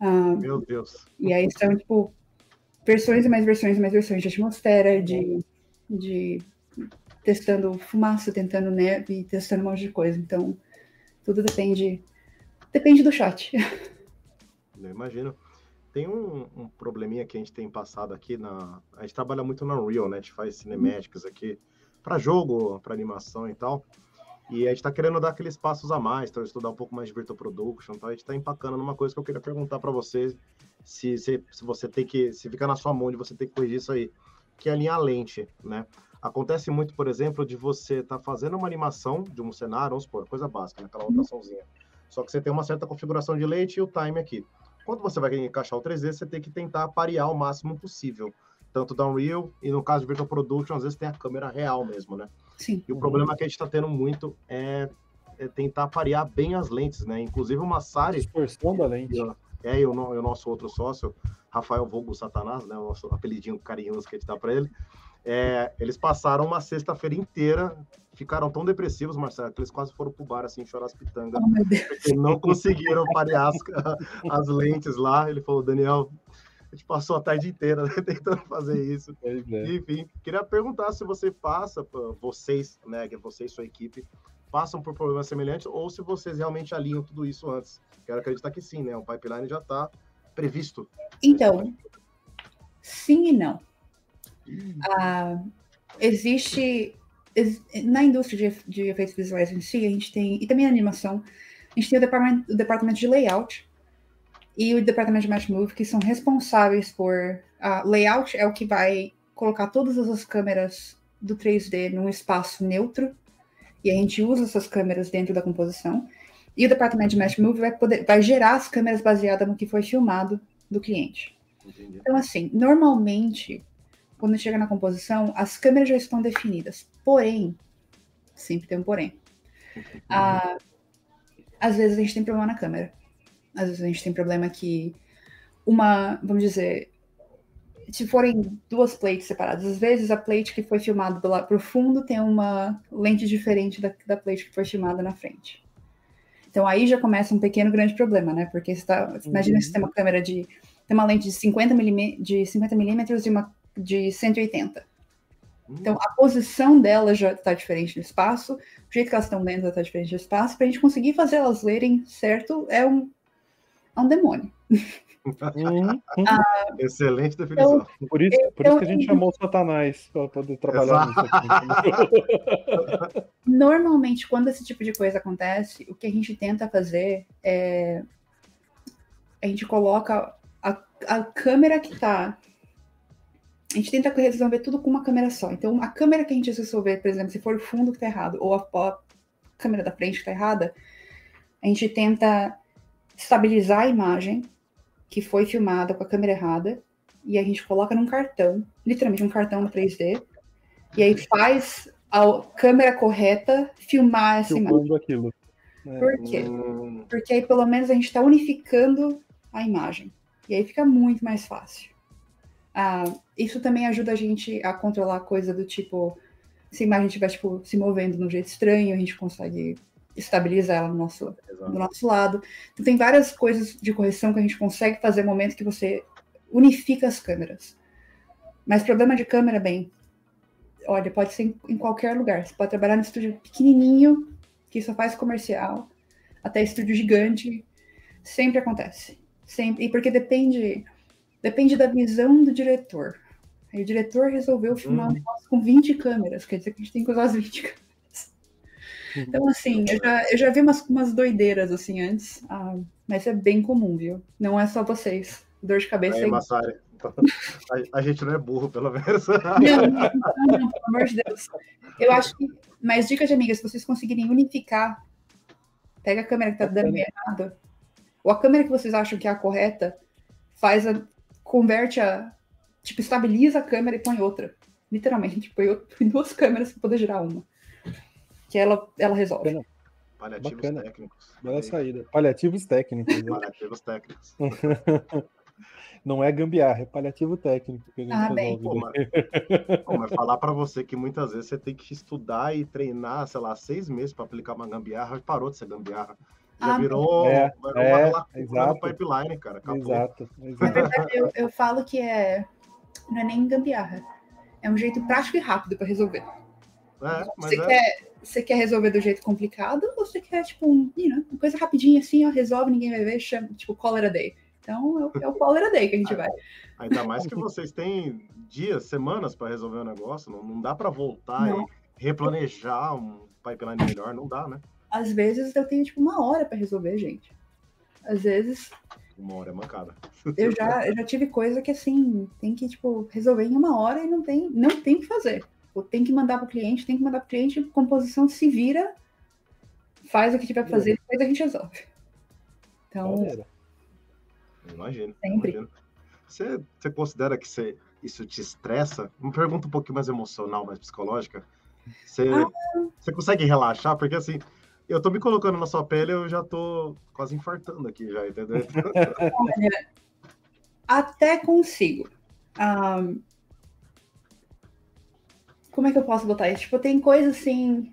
S1: Uh, Meu Deus.
S3: E aí são, tipo, versões e mais versões e mais versões de atmosfera, de, de testando fumaça, tentando neve, testando um monte de coisa. Então, tudo depende depende do shot.
S1: Eu imagino. Tem um, um, probleminha que a gente tem passado aqui na. A gente trabalha muito na Unreal, né? A gente faz cinemáticas aqui para jogo, para animação e tal. E a gente está querendo dar aqueles passos a mais, então estudar um pouco mais de Virtual Production, então a gente está empacando numa coisa que eu queria perguntar para você, se, se, se, você tem que, se fica na sua mão de você tem que corrigir isso aí, que é alinhar a lente, né? Acontece muito, por exemplo, de você tá fazendo uma animação de um cenário, vamos supor, coisa básica, né? aquela rotaçãozinha. Só que você tem uma certa configuração de lente e o time aqui. Quando você vai encaixar o 3D, você tem que tentar parear o máximo possível. Tanto da Unreal, e no caso de Virtual Production, às vezes tem a câmera real mesmo, né?
S3: Sim.
S1: E o problema que a gente está tendo muito é, é, tentar parear bem as lentes, né? Inclusive o Massari...
S2: Distorção da lente.
S1: É, e o, o nosso outro sócio, Rafael Vogo Satanás, né? O nosso apelidinho carinhoso que a gente dá para ele. É, eles passaram uma sexta-feira inteira, ficaram tão depressivos, Marcelo, que eles quase foram pro bar assim, chorar as pitangas, oh, não conseguiram parear as, as, lentes lá. Ele falou, Daniel, a gente passou a tarde inteira né, tentando fazer isso. É. Enfim, queria perguntar se você passa, vocês, né, que você e sua equipe, passam por problemas semelhantes ou se vocês realmente alinham tudo isso antes. Quero acreditar que sim, né? O pipeline já está previsto.
S3: Então, sim e não. Ah, existe na indústria de, de, efeitos visuais em si, a gente tem, e também na animação, a gente tem o departamento, o departamento de layout e o departamento de match move, que são responsáveis por. Uh, layout é o que vai colocar todas as câmeras do 3D num espaço neutro, e a gente usa essas câmeras dentro da composição. E o departamento de match move vai, poder, vai gerar as câmeras baseadas no que foi filmado do cliente. Entendi. Então, assim, normalmente quando chega na composição, as câmeras já estão definidas. Porém, sempre tem um porém. Ah, às vezes a gente tem problema na câmera. Às vezes a gente tem problema que uma, vamos dizer, se forem duas plates separadas, às vezes a plate que foi filmada do lado pro fundo tem uma lente diferente da, da plate que foi filmada na frente. Então aí já começa um pequeno grande problema, né? Porque você tá, imagina uhum. se tem uma câmera de tem uma lente de 50 milímetros de 50 milímetros e uma de 180. Hum. Então, a posição delas já está diferente no espaço, o jeito que elas estão lendo está diferente no espaço. Para a gente conseguir fazer elas lerem certo, é um, é um demônio.
S1: Uhum. ah, Excelente definição.
S2: Eu, por isso, por eu, isso que a gente chamou o Satanás para poder trabalhar nisso
S3: aqui. Normalmente, quando esse tipo de coisa acontece, o que a gente tenta fazer é a gente coloca a, a câmera que está a gente tenta resolver tudo com uma câmera só. Então, a câmera que a gente resolver, por exemplo, se for o fundo que está errado ou a, a, câmera da frente que está errada, a gente tenta estabilizar a imagem que foi filmada com a câmera errada e a gente coloca num cartão, literalmente um cartão 3D, e aí faz a câmera correta filmar essa Filmando imagem.
S2: aquilo.
S3: É. Por quê? Porque aí pelo menos a gente está unificando a imagem. E aí fica muito mais fácil. Ah, isso também ajuda a gente a controlar coisa do tipo, se a imagem estiver tipo, se movendo de um jeito estranho, a gente consegue estabilizar ela no nosso, do nosso lado. Então tem várias coisas de correção que a gente consegue fazer no momento que você unifica as câmeras. Mas problema de câmera, bem, olha, pode ser em, em qualquer lugar. Você pode trabalhar no estúdio pequenininho, que só faz comercial, até estúdio gigante, sempre acontece. Sempre. E porque depende, depende da visão do diretor. Aí o diretor resolveu filmar um negócio com 20 câmeras, quer dizer que a gente tem que usar as 20 câmeras. Então, assim, eu já, eu já vi umas, umas doideiras assim antes, ah, mas é bem comum, viu? Não é só vocês. Dor de cabeça
S1: Aí,
S3: aí.
S1: Massari, a, a gente não é burro, pelo menos.
S3: Não, não, não, não, pelo amor de Deus. Eu acho que. Mas dica de amiga, se vocês conseguirem unificar, pega a câmera que tá dando meio errado, ou a câmera que vocês acham que é a correta, faz a. converte a. Tipo, estabiliza a câmera e põe outra. Literalmente, põe duas câmeras para poder girar uma. Que ela, ela resolve.
S2: Bacana.
S1: Paliativos
S2: Bacana.
S1: técnicos.
S2: Bela saída. Paliativos técnicos. né?
S1: Paliativos técnicos.
S2: Não é gambiarra, é paliativo técnico que a gente
S3: Ah, bem.
S1: Pô,
S2: resolve.
S1: mas, pô, mas falar pra você que muitas vezes você tem que estudar e treinar, sei lá, seis meses pra aplicar uma gambiarra, parou de ser gambiarra. Já
S3: Ah,
S1: virou,
S2: É,
S1: virou
S2: é,
S1: uma lacuna
S2: exato.
S1: no pipeline, cara. Acabou.
S2: Exato.
S3: Na
S2: exato.
S3: verdade, eu, eu falo que é. Não é nem gambiarra. É um jeito prático e rápido para resolver.
S1: É, mas
S3: Você,
S1: é,
S3: quer, você quer resolver do jeito complicado ou você quer, tipo, um, you know, uma coisa rapidinha assim, ó, resolve, ninguém vai ver, chama, tipo, call it a day. Então, é o, é o day que a gente vai.
S1: ainda mais que vocês têm dias, semanas pra resolver o negócio. Não, não dá pra voltar
S3: Não.
S1: e replanejar um pipeline melhor, não dá, né?
S3: Às vezes eu tenho, tipo, uma hora para resolver, gente. Às vezes
S1: Uma hora é mancada.
S3: eu já, eu já tive coisa que, assim, tem que, tipo, resolver em uma hora e não tem, não tem que fazer. Ou tem que mandar pro cliente, tem que mandar pro cliente, composição se vira, faz o que tiver pra fazer, depois a gente resolve. Então,
S1: Imagino.
S3: Sempre.
S1: imagino. Você, você considera que você, isso te estressa? Uma pergunta um pouquinho mais emocional, mais psicológica. Você,
S3: Ah.
S1: você consegue relaxar? Porque assim, eu tô me colocando na sua pele, eu já tô quase infartando aqui já, entendeu?
S3: Olha, até consigo. Ahn, como é que eu posso botar isso? Tipo, tem coisa assim.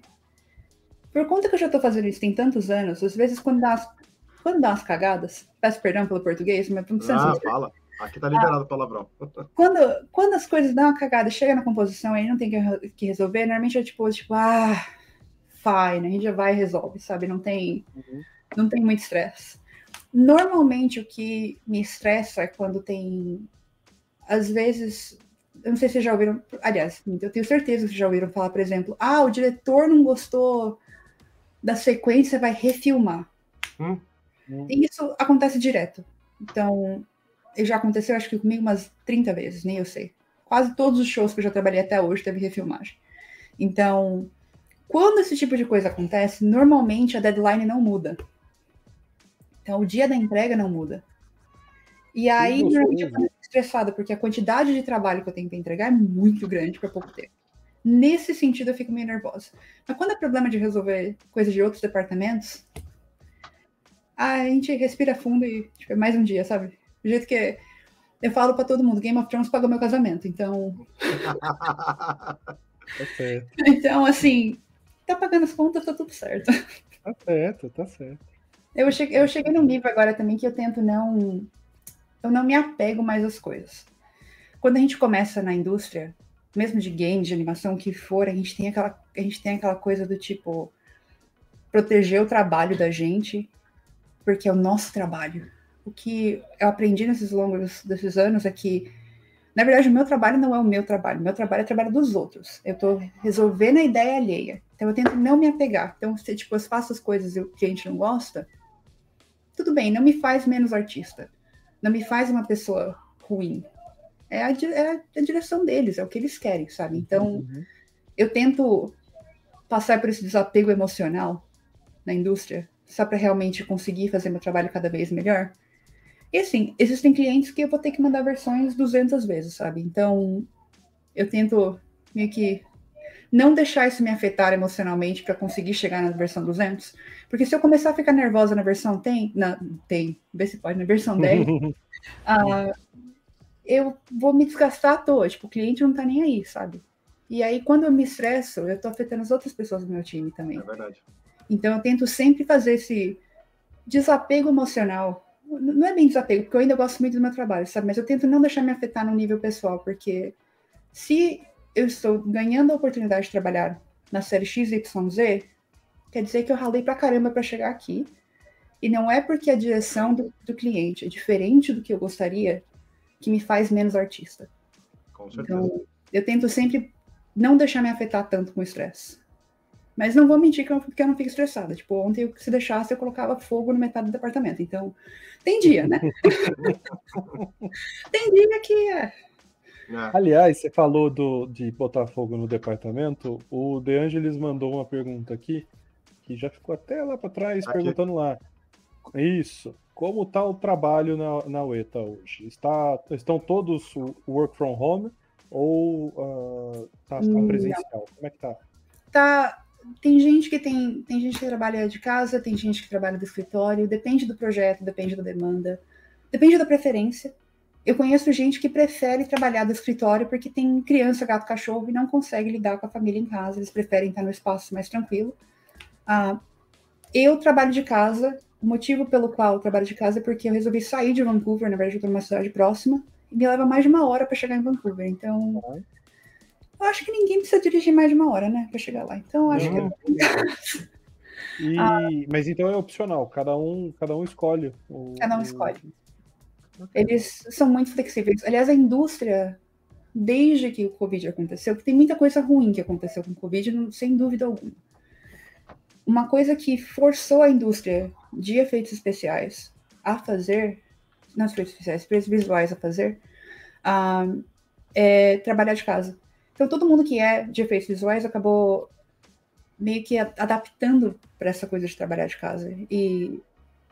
S3: Por conta que eu já tô fazendo isso tem tantos anos, às vezes quando dá umas, quando dá umas cagadas, peço perdão pelo português, mas não precisa
S1: ah, fala. Aqui tá liberado o palavrão.
S3: quando, quando as coisas dão uma cagada, chega na composição e não tem que, que resolver, normalmente é tipo, tipo, ah, fine, a gente já vai e resolve, sabe? Não tem,
S2: Uhum.
S3: não tem muito estresse. Normalmente o que me estressa é quando tem, às vezes, eu não sei se vocês já ouviram, aliás, eu tenho certeza que vocês já ouviram falar, por exemplo, ah, o diretor não gostou da sequência, vai refilmar.
S1: Hum.
S2: Hum.
S3: E isso acontece direto. Então, já aconteceu, acho que comigo umas 30 vezes, nem eu sei. Quase todos os shows que eu já trabalhei até hoje teve refilmagem. Então, quando esse tipo de coisa acontece, normalmente a deadline não muda. Então, o dia da entrega não muda. E aí, normalmente estressada, porque a quantidade de trabalho que eu tenho para entregar é muito grande para pouco tempo. Nesse sentido, eu fico meio nervosa. Mas quando é problema de resolver coisas de outros departamentos, a gente respira fundo e tipo, é mais um dia, sabe? Do jeito que eu falo pra todo mundo, Game of Thrones pagou meu casamento. Então,
S2: Tá certo,
S3: então assim, tá pagando as contas, tá tudo certo.
S2: tá certo, tá certo.
S3: Eu cheguei, eu cheguei num nível agora também que eu tento não. Eu não me apego mais às coisas. Quando a gente começa na indústria, mesmo de games, de animação, o que for, a gente tem aquela, a gente tem aquela coisa do tipo proteger o trabalho da gente, porque é o nosso trabalho. O que eu aprendi nesses longos desses anos é que, na verdade, o meu trabalho não é o meu trabalho, o meu trabalho é o trabalho dos outros. Eu estou resolvendo a ideia alheia. Então eu tento não me apegar. Então, se tipo, eu faço as coisas e o cliente não gosta, tudo bem, não me faz menos artista. Não me faz uma pessoa ruim. É a, di- é a direção deles, é o que eles querem, sabe? Então,
S2: Uhum.
S3: eu tento passar por esse desapego emocional na indústria, só para realmente conseguir fazer meu trabalho cada vez melhor. E assim, existem clientes que eu vou ter que mandar versões 200 vezes, sabe? Então, eu tento meio que não deixar isso me afetar emocionalmente para conseguir chegar na versão 200, porque se eu começar a ficar nervosa na versão tem, na tem, vê se pode, na versão 10, ah, eu vou me desgastar à toa, tipo, o cliente não tá nem aí, sabe? E aí, quando eu me estresso, eu tô afetando as outras pessoas do meu time também.
S1: É verdade.
S3: Então, eu tento sempre fazer esse desapego emocional. Não é bem desapego, porque eu ainda gosto muito do meu trabalho, sabe? Mas eu tento não deixar me afetar no nível pessoal, porque se eu estou ganhando a oportunidade de trabalhar na série XYZ, quer dizer que eu ralei pra caramba para chegar aqui. E não é porque a direção do, do, cliente é diferente do que eu gostaria que me faz menos artista.
S1: Com certeza. Então,
S3: eu tento sempre não deixar me afetar tanto com o estresse. Mas não vou mentir que eu, que eu não fico estressada. Tipo, ontem, se deixasse, eu colocava fogo no metade do departamento. Então, tem dia, né? tem dia que é.
S2: é. Aliás, você falou do, de botar fogo no departamento. O De Angelis mandou uma pergunta aqui, que já ficou até lá para trás, aqui. perguntando lá. Isso. Como está o trabalho na, na UETA hoje? Está, estão todos work from home ou uh, tá, tá presencial? Como é que tá?
S3: Tá, tem gente que tem, tem gente que trabalha de casa, tem gente que trabalha do escritório, depende do projeto, depende da demanda, depende da preferência. Eu conheço gente que prefere trabalhar do escritório porque tem criança, gato, cachorro e não consegue lidar com a família em casa, eles preferem estar no espaço mais tranquilo. Ah, eu trabalho de casa, o motivo pelo qual eu trabalho de casa é porque eu resolvi sair de Vancouver, na verdade eu estou numa cidade próxima, e me leva mais de uma hora para chegar em Vancouver, então eu acho que ninguém precisa dirigir mais de uma hora, né, para chegar lá. Então, acho que.
S2: E... Ah, mas então é opcional, cada um, cada um escolhe.
S3: O... Cada um escolhe. Eles são muito flexíveis. Aliás, a indústria, desde que o Covid aconteceu, que tem muita coisa ruim que aconteceu com o Covid, sem dúvida alguma. Uma coisa que forçou a indústria de efeitos especiais a fazer, não efeitos especiais, efeitos visuais a fazer, uh, é trabalhar de casa. Então, todo mundo que é de efeitos visuais acabou meio que adaptando para essa coisa de trabalhar de casa. E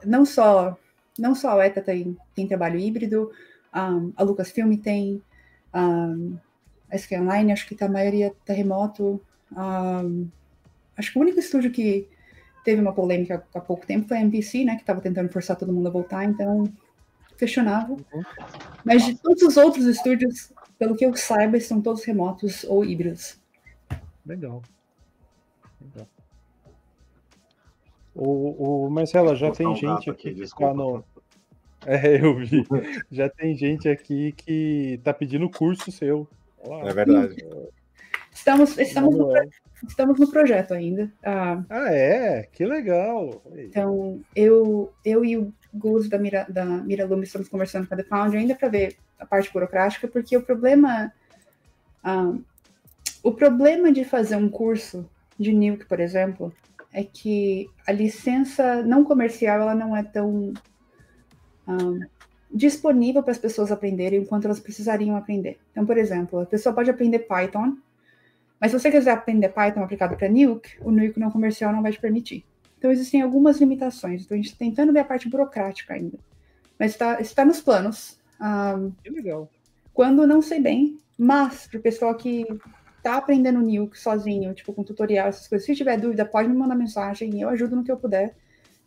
S3: não só não só a ETA tem, tem trabalho híbrido, um, a Lucasfilm tem, um, a Scanline, acho que tá, a maioria está remoto. Um, acho que o único estúdio que teve uma polêmica há pouco tempo foi a MPC, né, que estava tentando forçar todo mundo a voltar, então questionável. Mas de todos os outros estúdios, pelo que eu saiba, são todos remotos ou híbridos.
S2: Legal. Legal. O, o Marcela, já tem gente aqui, que está no. É, eu vi. Já tem gente aqui que está pedindo curso seu.
S1: Olá. É verdade.
S3: Estamos, estamos, no, estamos no projeto ainda.
S2: Ah, ah, é? Que legal.
S3: Então, eu, eu e o Gus da Mira, da Mira Lume estamos conversando com a The Found ainda para ver a parte burocrática, porque o problema. Um, o problema de fazer um curso de Nuke, por exemplo, é que a licença não comercial ela não é tão um, disponível para as pessoas aprenderem enquanto elas precisariam aprender. Então, por exemplo, a pessoa pode aprender Python, mas se você quiser aprender Python aplicado para Nuke, o Nuke não comercial não vai te permitir. Então, existem algumas limitações. Então, a gente está tentando ver a parte burocrática ainda. Mas está, está nos planos. Um,
S2: que legal.
S3: Quando não sei bem, mas para o pessoal que está aprendendo Nuke sozinho, tipo com tutorial, essas coisas, se tiver dúvida, pode me mandar mensagem, eu ajudo no que eu puder.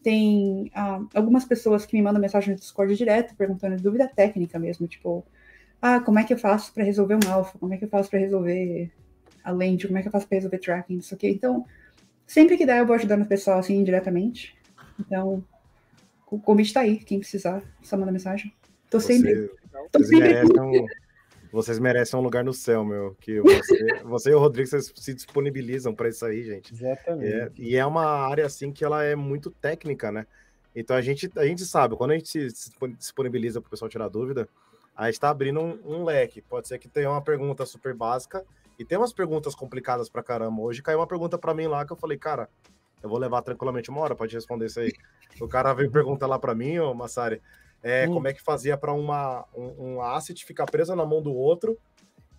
S3: Tem um, algumas pessoas que me mandam mensagem no Discord direto, perguntando dúvida técnica mesmo, tipo, ah, como é que eu faço para resolver um alpha? Como é que eu faço para resolver a lente? Como é que eu faço para resolver tracking? Isso aqui. Então, Sempre que der, eu vou ajudando o pessoal assim indiretamente. Então, o convite está aí. Quem precisar, só manda mensagem. Tô Você, sempre.
S1: Tô vocês, sempre... Merecem um, vocês merecem um lugar no céu, meu. Que você, você e o Rodrigo vocês se disponibilizam para isso aí, gente.
S2: Exatamente.
S1: É, e é uma área assim que ela é muito técnica, né? Então a gente, a gente sabe, quando a gente se disponibiliza para o pessoal tirar dúvida, a gente está abrindo um, um leque. Pode ser que tenha uma pergunta super básica e tem umas perguntas complicadas pra caramba. Hoje caiu uma pergunta pra mim lá que eu falei, cara, eu vou levar tranquilamente uma hora, pode responder isso aí. O cara veio perguntar lá pra mim, ô Massari, é, hum. como é que fazia para uma um, um asset ficar preso na mão do outro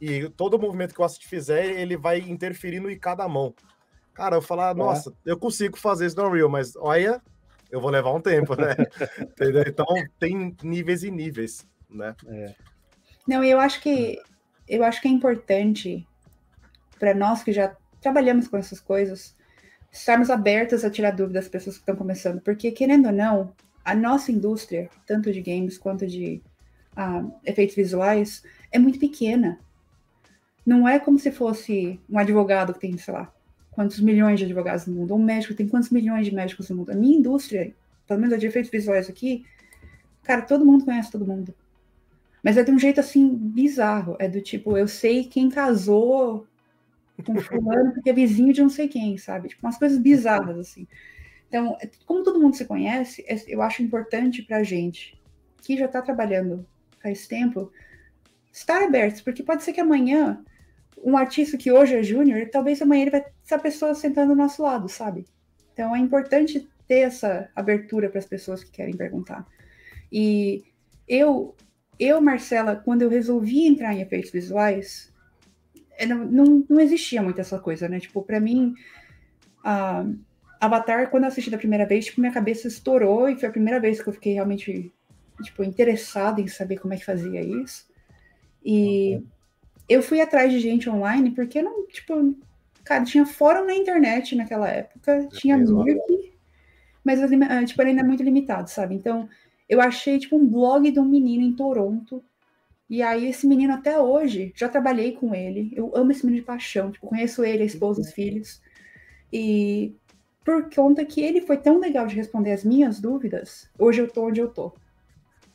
S1: e todo movimento que o asset fizer, ele vai interferindo em cada mão. Cara, eu falar, é. nossa, eu consigo fazer isso no Real, mas olha, eu vou levar um tempo, né? então tem níveis e níveis, né?
S3: É. Não, eu acho que eu acho que é importante para nós que já trabalhamos com essas coisas, estarmos abertas a tirar dúvidas das pessoas que estão começando, porque querendo ou não, a nossa indústria, tanto de games quanto de uh, efeitos visuais, é muito pequena. Não é como se fosse um advogado que tem, sei lá, quantos milhões de advogados no mundo, ou um médico tem quantos milhões de médicos no mundo. A minha indústria, pelo menos a de efeitos visuais aqui, cara, todo mundo conhece todo mundo. Mas é de um jeito assim bizarro. É do tipo, eu sei quem casou com fulano porque é vizinho de não sei quem, sabe? Tipo, umas coisas bizarras, assim. Então, é, como todo mundo se conhece, é, eu acho importante pra gente, que já tá trabalhando faz tempo, estar abertos, porque pode ser que amanhã um artista que hoje é júnior, talvez amanhã ele vai ser a pessoa sentando do nosso lado, sabe? Então é importante ter essa abertura para as pessoas que querem perguntar. E eu, eu, Marcela, quando eu resolvi entrar em efeitos visuais, não, não, não existia muito essa coisa, né? Tipo, para mim, uh, Avatar, quando eu assisti da primeira vez, tipo, minha cabeça estourou e foi a primeira vez que eu fiquei realmente, tipo, interessada em saber como é que fazia isso. E uhum. eu fui atrás de gente online porque não, tipo, cara, tinha fórum na internet naquela época, é tinha Mirk, mas ah, tipo, ainda é muito limitado, sabe? Então, eu achei tipo um blog de um menino em Toronto. E aí esse menino até hoje, já trabalhei com ele. Eu amo esse menino de paixão, tipo, conheço ele, a esposa, os filhos. E por conta que ele foi tão legal de responder as minhas dúvidas, hoje eu tô onde eu tô.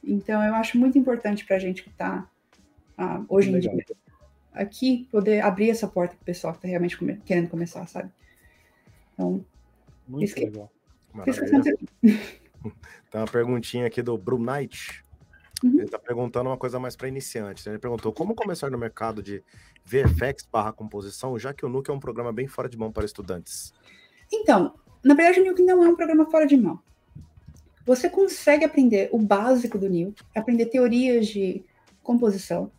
S3: Então, eu acho muito importante pra gente que tá ah, hoje em dia aqui poder abrir essa porta para o pessoal que está realmente come querendo começar, sabe? Então,
S2: muito isso que, legal.
S1: Tem uma perguntinha aqui do Bruno Knight. Uhum. Ele está perguntando uma coisa mais para iniciantes. Né? Ele perguntou como começar no mercado de VFX barra composição, já que o Nuke é um programa bem fora de mão para estudantes.
S3: Então, na verdade, o Nuke não é um programa fora de mão. Você consegue aprender o básico do Nuke, aprender teorias de composição,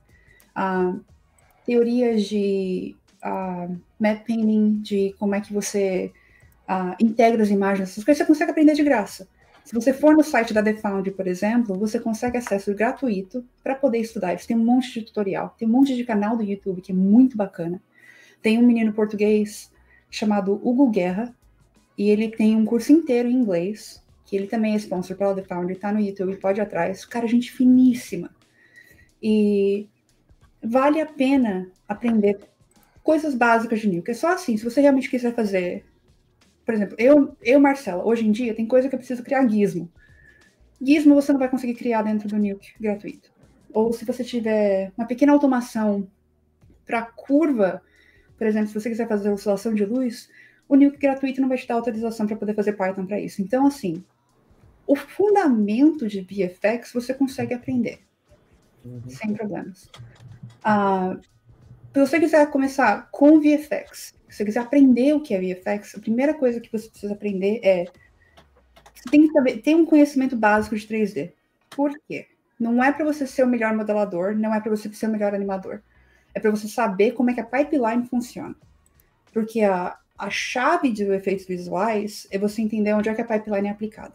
S3: uh, teorias de uh, map painting, de como é que você uh, integra as imagens, essas coisas você consegue aprender de graça. Se você for no site da The Found, por exemplo, você consegue acesso gratuito para poder estudar. Eles têm um monte de tutorial, tem um monte de canal do YouTube que é muito bacana. Tem um menino português chamado Hugo Guerra, e ele tem um curso inteiro em inglês, que ele também é sponsor pela The Found, está no YouTube, pode ir atrás. Cara, gente finíssima. E vale a pena aprender coisas básicas de Nuke. É só assim, se você realmente quiser fazer. Por exemplo, eu, eu, Marcela, hoje em dia tem coisa que eu preciso criar gizmo. Gizmo você não vai conseguir criar dentro do Nuke gratuito. Ou se você tiver uma pequena automação para curva, por exemplo, se você quiser fazer oscilação de luz, o Nuke gratuito não vai te dar autorização para poder fazer Python para isso. Então, assim, o fundamento de VFX você consegue aprender uhum. sem problemas. Uh, se você quiser começar com VFX, se você quiser aprender o que é VFX, a primeira coisa que você precisa aprender é você tem que saber, um conhecimento básico de 3D. Por quê? Não é para você ser o melhor modelador, não é para você ser o melhor animador. É para você saber como é que a pipeline funciona. Porque a, a chave de efeitos visuais é você entender onde é que a pipeline é aplicada.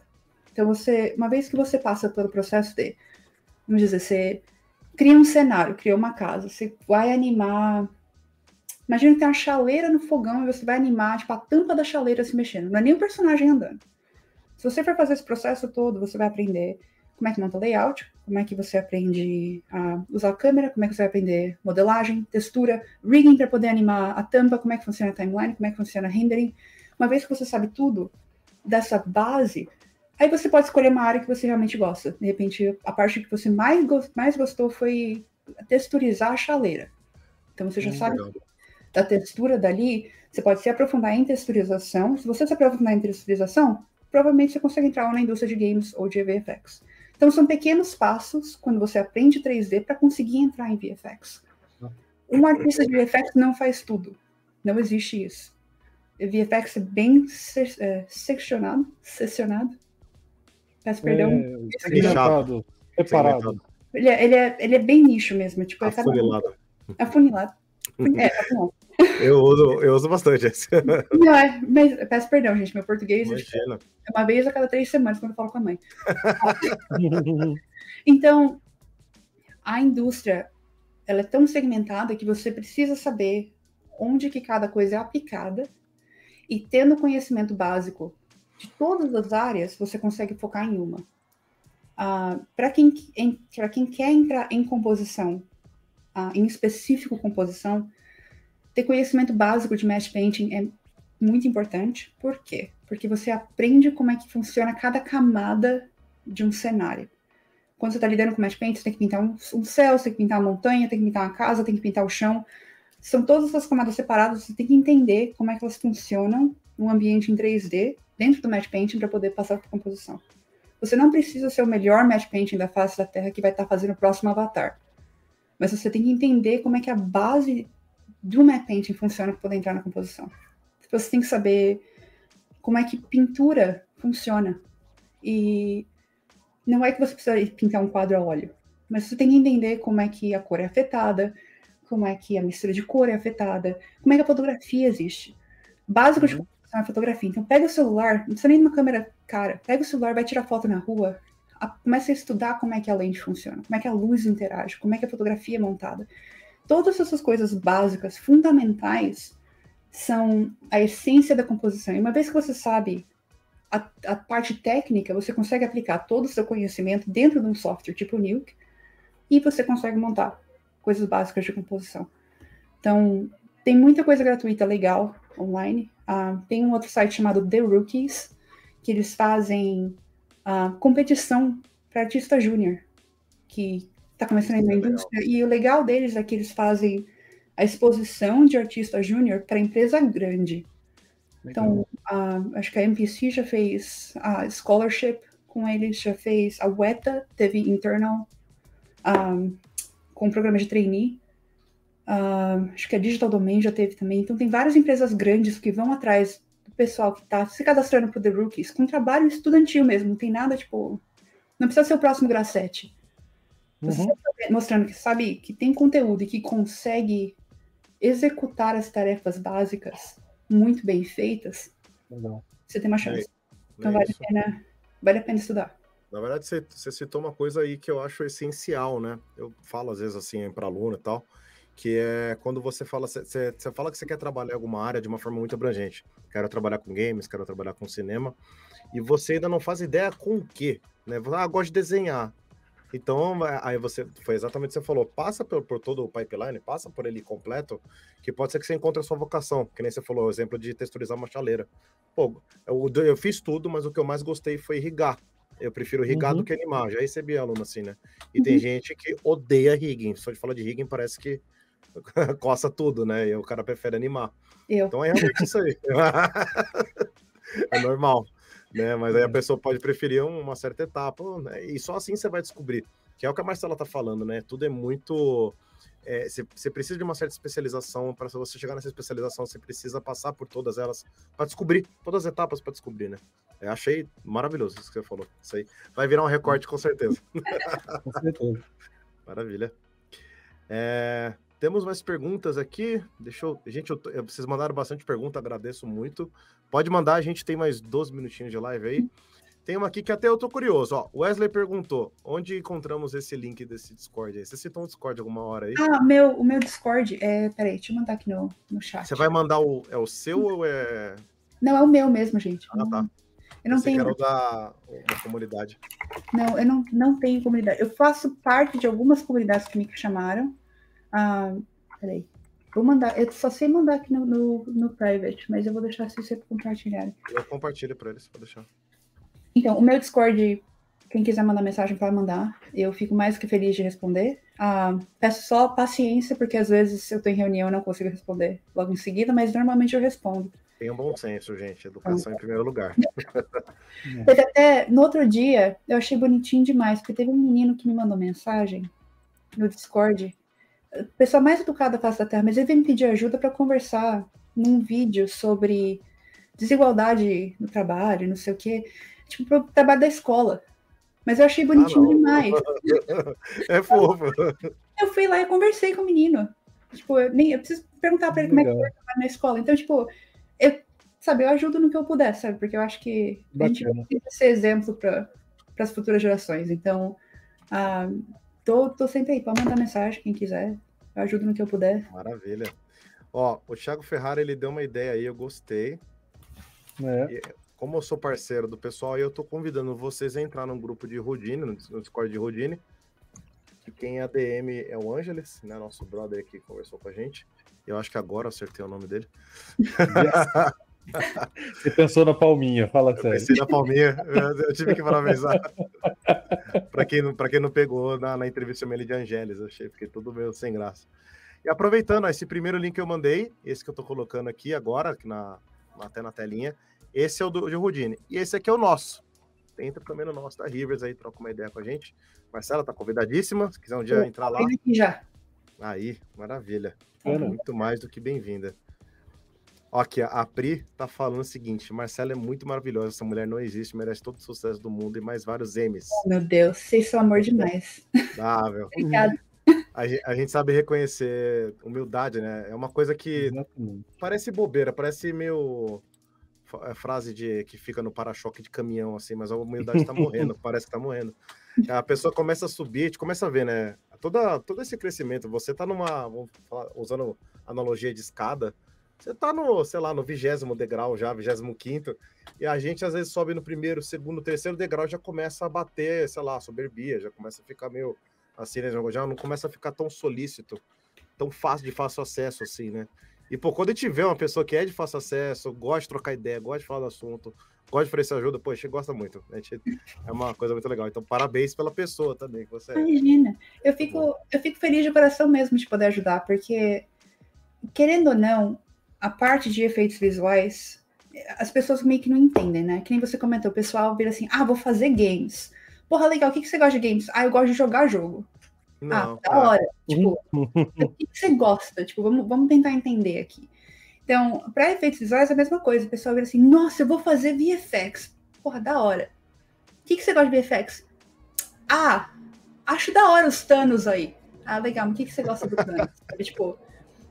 S3: Então, você, uma vez que você passa pelo processo de, vamos dizer, você cria um cenário, cria uma casa, você vai animar. Imagina que tem uma chaleira no fogão e você vai animar, tipo, a tampa da chaleira se mexendo. Não é nem o personagem andando. Se você for fazer esse processo todo, você vai aprender como é que monta layout, como é que você aprende a usar a câmera, como é que você vai aprender modelagem, textura, rigging para poder animar a tampa, como é que funciona a timeline, como é que funciona rendering. Uma vez que você sabe tudo dessa base, Aí você pode escolher uma área que você realmente gosta. De repente, a parte que você mais, go mais gostou foi texturizar a chaleira. Então você já hum, sabe legal. da textura dali, você pode se aprofundar em texturização. Se você se aprofundar em texturização, provavelmente você consegue entrar na indústria de games ou de VFX. Então são pequenos passos quando você aprende 3D para conseguir entrar em VFX. Um artista de VFX não faz tudo. Não existe isso. VFX é bem é, seccionado, seccionado Peço perdão. É,
S2: segmentado, separado.
S3: Ele é, ele, é, ele é bem nicho mesmo. Tipo,
S1: afunilado.
S3: É afunilado. É, tá
S1: Eu uso, eu uso bastante esse.
S3: Não, é, mas peço perdão, gente. Meu português Imagina. é uma vez a cada três semanas quando eu falo com a mãe. então, a indústria ela é tão segmentada que você precisa saber onde que cada coisa é aplicada e tendo conhecimento básico de todas as áreas, você consegue focar em uma. Uh, para quem, quem quer entrar em composição, uh, em específico composição, ter conhecimento básico de mesh painting é muito importante. Por quê? Porque você aprende como é que funciona cada camada de um cenário. Quando você está lidando com mesh painting, você tem que pintar um, um céu, você tem que pintar uma montanha, tem que pintar uma casa, tem que pintar o chão. são todas as camadas separadas, você tem que entender como é que elas funcionam num ambiente em 3D, dentro do Match Painting, para poder passar para composição. Você não precisa ser o melhor Match Painting da face da Terra que vai estar tá fazendo o próximo avatar. Mas você tem que entender como é que a base do Match Painting funciona para poder entrar na composição. Você tem que saber como é que pintura funciona. E não é que você precisa pintar um quadro a óleo, mas você tem que entender como é que a cor é afetada, como é que a mistura de cor é afetada, como é que a fotografia existe. Básico de uhum. composição é fotografia. Então pega o celular, não precisa nem de uma câmera cara, pega o celular, vai tirar foto na rua, a, começa a estudar como é que a lente funciona, como é que a luz interage, como é que a fotografia é montada. Todas essas coisas básicas, fundamentais, são a essência da composição. E uma vez que você sabe a, a, parte técnica, você consegue aplicar todo o seu conhecimento dentro de um software tipo Nuke e você consegue montar coisas básicas de composição. Então, tem muita coisa gratuita legal online. Uh, tem um outro site chamado The Rookies, que eles fazem uh, competição para artista júnior, que está começando na indústria. Legal. E o legal deles é que eles fazem a exposição de artista júnior para empresa grande. Então, uh, acho que a MPC já fez a scholarship com eles, já fez a WETA, teve internal um, com o programa de trainee. Uh, acho que a Digital Domain já teve também. Então, tem várias empresas grandes que vão atrás do pessoal que está se cadastrando para o The Rookies com trabalho estudantil mesmo. Não tem nada tipo. Não precisa ser o próximo Grassetti. Você uhum. Tá mostrando que sabe que tem conteúdo e que consegue executar as tarefas básicas muito bem feitas, Legal. você tem uma chance. É, então é vale a, pena, vale a pena estudar.
S1: Na verdade, você, você citou uma coisa aí que eu acho essencial, né? Eu falo às vezes assim para aluno e tal, que é quando você fala, você, você fala que você quer trabalhar em alguma área de uma forma muito abrangente. Quero trabalhar com games, quero trabalhar com cinema, e você ainda não faz ideia com o quê, né? Ah, gosto de desenhar. Então, aí você, foi exatamente o que você falou, passa por, por, todo o pipeline, passa por ele completo, que pode ser que você encontre a sua vocação, que nem você falou, o exemplo de texturizar uma chaleira. Pô, eu, eu fiz tudo, mas o que eu mais gostei foi irrigar. Eu prefiro irrigar uhum. do que animar, já recebi aluno assim, né? E uhum. tem gente que odeia rigging, só de falar de rigging parece que coça tudo, né? E o cara prefere animar. Eu. Então é realmente isso aí. é normal né? Mas aí a pessoa pode preferir uma certa etapa, né? E só assim você vai descobrir, que é o que a Marcela tá falando, né? Tudo é muito. É, você, precisa de uma certa especialização. Para você chegar nessa especialização, você precisa passar por todas elas para descobrir, todas as etapas para descobrir, né? Eu achei maravilhoso isso que você falou. Isso aí vai virar um recorte com certeza. com certeza. Maravilha. É, temos mais perguntas aqui. Deixa eu. Gente, eu, vocês mandaram bastante pergunta, agradeço muito. Pode mandar, a gente tem mais 12 minutinhos de live aí. Tem uma aqui que até eu tô curioso. Ó, Wesley perguntou: onde encontramos esse link desse Discord aí? Você citou um Discord alguma hora aí?
S3: Ah, meu, o meu Discord é. Peraí, deixa eu mandar aqui no, no chat.
S1: Você vai mandar o. É o seu ou é.
S3: Não, é o meu mesmo, gente.
S1: Ah, tá.
S3: Eu não tenho.
S1: Quero da, da comunidade.
S3: Não, eu não, não tenho comunidade. Eu faço parte de algumas comunidades que me chamaram. Ah, peraí. Vou mandar, eu só sei mandar aqui no, no, no private, mas eu vou deixar se você compartilhar.
S1: Eu compartilho para eles, vou deixar.
S3: Então, o meu Discord, quem quiser mandar mensagem pode mandar. Eu fico mais que feliz de responder. Ah, peço só paciência, porque às vezes eu estou em reunião e não consigo responder logo em seguida, mas normalmente eu respondo.
S1: Tenha um bom senso, gente. Educação em primeiro lugar.
S3: Teve até, no outro dia, eu achei bonitinho demais, porque teve um menino que me mandou mensagem no Discord pessoa mais educada da face da Terra, mas ele veio me pedir ajuda para conversar num vídeo sobre desigualdade no trabalho, não sei o quê, tipo, pro trabalho da escola. Mas eu achei bonitinho ah, demais.
S1: É fofo.
S3: Eu fui lá e conversei com o menino. Tipo, eu, nem, eu preciso perguntar para ele como é que trabalho na escola. Então, tipo, eu, sabe, eu ajudo no que eu puder, sabe? Porque eu acho que Bacana. a gente precisa ser exemplo para as futuras gerações. Então, ah, Tô, tô sempre aí, pode mandar mensagem, quem quiser. Eu ajudo no que eu puder.
S1: Maravilha. Ó, o Thiago Ferrari, ele deu uma ideia aí, eu gostei. É. E, como eu sou parceiro do pessoal, eu tô convidando vocês a entrar num grupo de Rodine, no Discord de Rodine. Que quem é ADM é o Ângeles, né? Nosso brother que conversou com a gente. Eu acho que agora eu acertei o nome dele.
S2: Yes. Você pensou na palminha, fala eu sério.
S1: Pensei na palminha, eu tive que parabenizar. para quem, quem não pegou na, na entrevista ele de Angeles, eu achei, fiquei tudo meio sem graça. E aproveitando, ó, esse primeiro link que eu mandei, esse que eu tô colocando aqui agora, aqui na, até na telinha, esse é o do de Rudine. E esse aqui é o nosso. Entra também no nosso da Rivers aí, troca uma ideia com a gente. Marcela tá convidadíssima, se quiser um dia entrar lá.
S3: Já.
S1: Aí, maravilha. Muito mais do que bem-vinda. Aqui, a Pri tá falando o seguinte: Marcela é muito maravilhosa, essa mulher não existe, merece todo o sucesso do mundo e mais vários M's.
S3: Oh, meu Deus, vocês são amor demais.
S1: Ah, meu.
S3: Obrigada.
S1: A, a, gente sabe reconhecer humildade, né? É uma coisa que Exatamente. parece bobeira, parece meio é, frase de que fica no para-choque de caminhão, assim, mas a humildade tá morrendo, parece que tá morrendo. A pessoa começa a subir, a gente começa a ver, né? Toda, todo esse crescimento, você tá numa, falar, usando analogia de escada, você tá no, sei lá, no vigésimo degrau já, vigésimo quinto, e a gente às vezes sobe no primeiro, segundo, terceiro degrau, já começa a bater, sei lá, soberbia, já começa a ficar meio assim, né? Já não começa a ficar tão solícito, tão fácil de fácil acesso, assim, né? E, pô, quando a gente vê uma pessoa que é de fácil acesso, gosta de trocar ideia, gosta de falar do assunto, gosta de oferecer ajuda, pô, a gente gosta muito. A gente, é uma coisa muito legal. Então, parabéns pela pessoa também que você é.
S3: Imagina. Eu fico, eu fico feliz de coração mesmo de poder ajudar, porque, querendo ou não, a parte de efeitos visuais, as pessoas meio que não entendem, né? Que nem você comentou, o pessoal vira assim, ah, vou fazer games. Porra, legal, o que, que você gosta de games? Ah, eu gosto de jogar jogo. Não, ah, da hora. Tipo, o que, que você gosta? Tipo, vamos, vamos tentar entender aqui. Então, para efeitos visuais é a mesma coisa. O pessoal vira assim, nossa, eu vou fazer VFX. Porra, da hora. O que, que você gosta de VFX? Ah, acho da hora os Thanos aí. Ah, legal, mas o que, que você gosta do Thanos? tipo,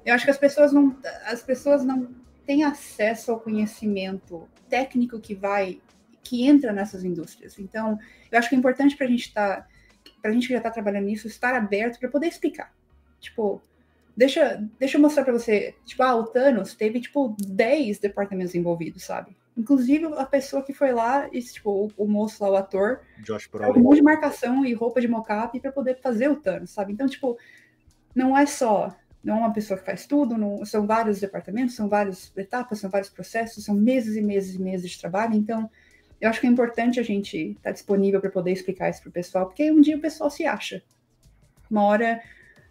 S3: eu acho que as pessoas não, as pessoas não têm acesso ao conhecimento técnico que vai, que entra nessas indústrias. Então, eu acho que é importante para a gente estar, tá, para a gente que já está trabalhando nisso, estar aberto para poder explicar. Tipo, deixa, deixa eu mostrar para você. Tipo, ah, o Thanos teve, tipo, 10 departamentos envolvidos, sabe? Inclusive a pessoa que foi lá, e, tipo, o, o moço lá, o ator,
S1: Josh
S3: um monte de marcação e roupa de mocap para poder fazer o Thanos, sabe? Então, tipo, não é só não é uma pessoa que faz tudo, não, são vários departamentos, são várias etapas, são vários processos, são meses e meses e meses de trabalho. Então, eu acho que é importante a gente estar tá disponível para poder explicar isso para o pessoal, porque um dia o pessoal se acha. Uma hora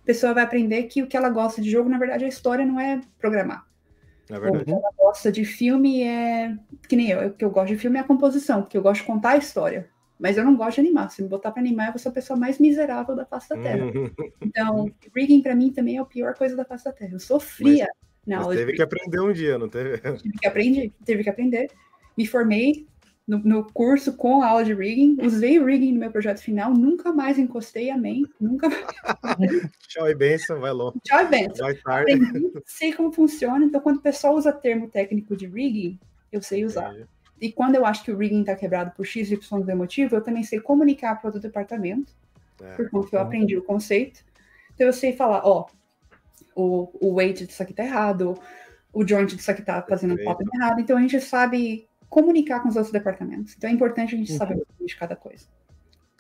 S3: a pessoa vai aprender que o que ela gosta de jogo, na verdade, a história não é programar.
S1: É verdade. O que
S3: ela gosta de filme é. Que nem eu, o que eu gosto de filme é a composição, porque eu gosto de contar a história. Mas eu não gosto de animar. Se me botar para animar, eu vou ser a pessoa mais miserável da face da Terra. Uhum. Então, rigging para mim também é a pior coisa da face da Terra. Eu sofria
S1: mas, na aula. Teve que aprender um dia, não teve?
S3: Tive que aprender, teve que aprender. Me formei no, no, curso com a aula de rigging, usei o rigging no meu projeto final, nunca mais encostei, amém. Nunca mais.
S1: Tchau e benção, vai logo.
S3: Tchau e benção. Vai tarde. Aprendi, sei como funciona, então quando o pessoal usa termo técnico de rigging, eu sei usar. É. E quando eu acho que o rigging está quebrado por X, Y motivo, eu também sei comunicar para o departamento, é. por conta que eu aprendi o conceito. Então eu sei falar, ó, o, o weight disso aqui tá errado, o joint disso aqui tá fazendo um pop errado. Então a gente sabe comunicar com os outros departamentos. Então é importante a gente saber uhum. de cada coisa.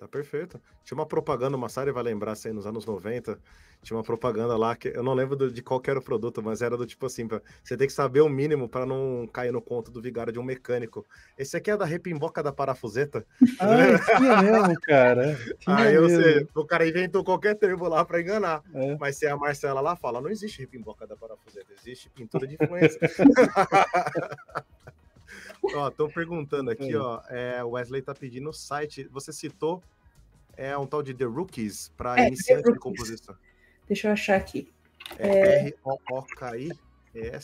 S1: Tá perfeito. Tinha uma propaganda, uma série vai lembrar, assim, nos anos 90, tinha uma propaganda lá que eu não lembro do, de qual era o produto, mas era do tipo assim, pra, você tem que saber o mínimo para não cair no conto do vigário de um mecânico. Esse aqui é da repimboca da parafuseta.
S2: Ah, tinha mesmo, cara.
S1: Tinha Aí mesmo. Sei, o cara inventou qualquer termo lá para enganar. É. Mas se a Marcela lá fala, não existe repimboca da parafuseta, existe pintura de influência. ó, tô perguntando aqui, ó. É, o Wesley tá pedindo o site. Você citou é um tal de The Rookies para é, iniciante de composição.
S3: Deixa eu achar aqui.
S1: É, é R-O-O-K-I?
S3: É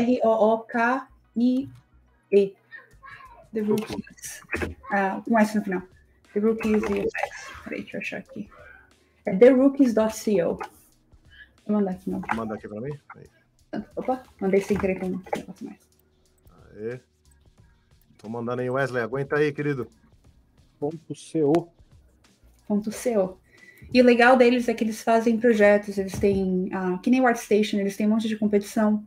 S3: R-O-O-K-I-E. The Rookies. Ah, com S no final. The Rookies e Peraí, deixa eu achar aqui. É therookies.co. Vou mandar aqui, não.
S1: Mandar aqui para mim? Aí.
S3: Opa, mandei sem querer com um negócio mais.
S1: Aê. Tô mandando aí, Wesley. Aguenta aí, querido.
S2: Ponto .co.
S3: Ponto .co. E o legal deles é que eles fazem projetos, eles têm, uh, que nem o ArtStation, eles têm um monte de competição.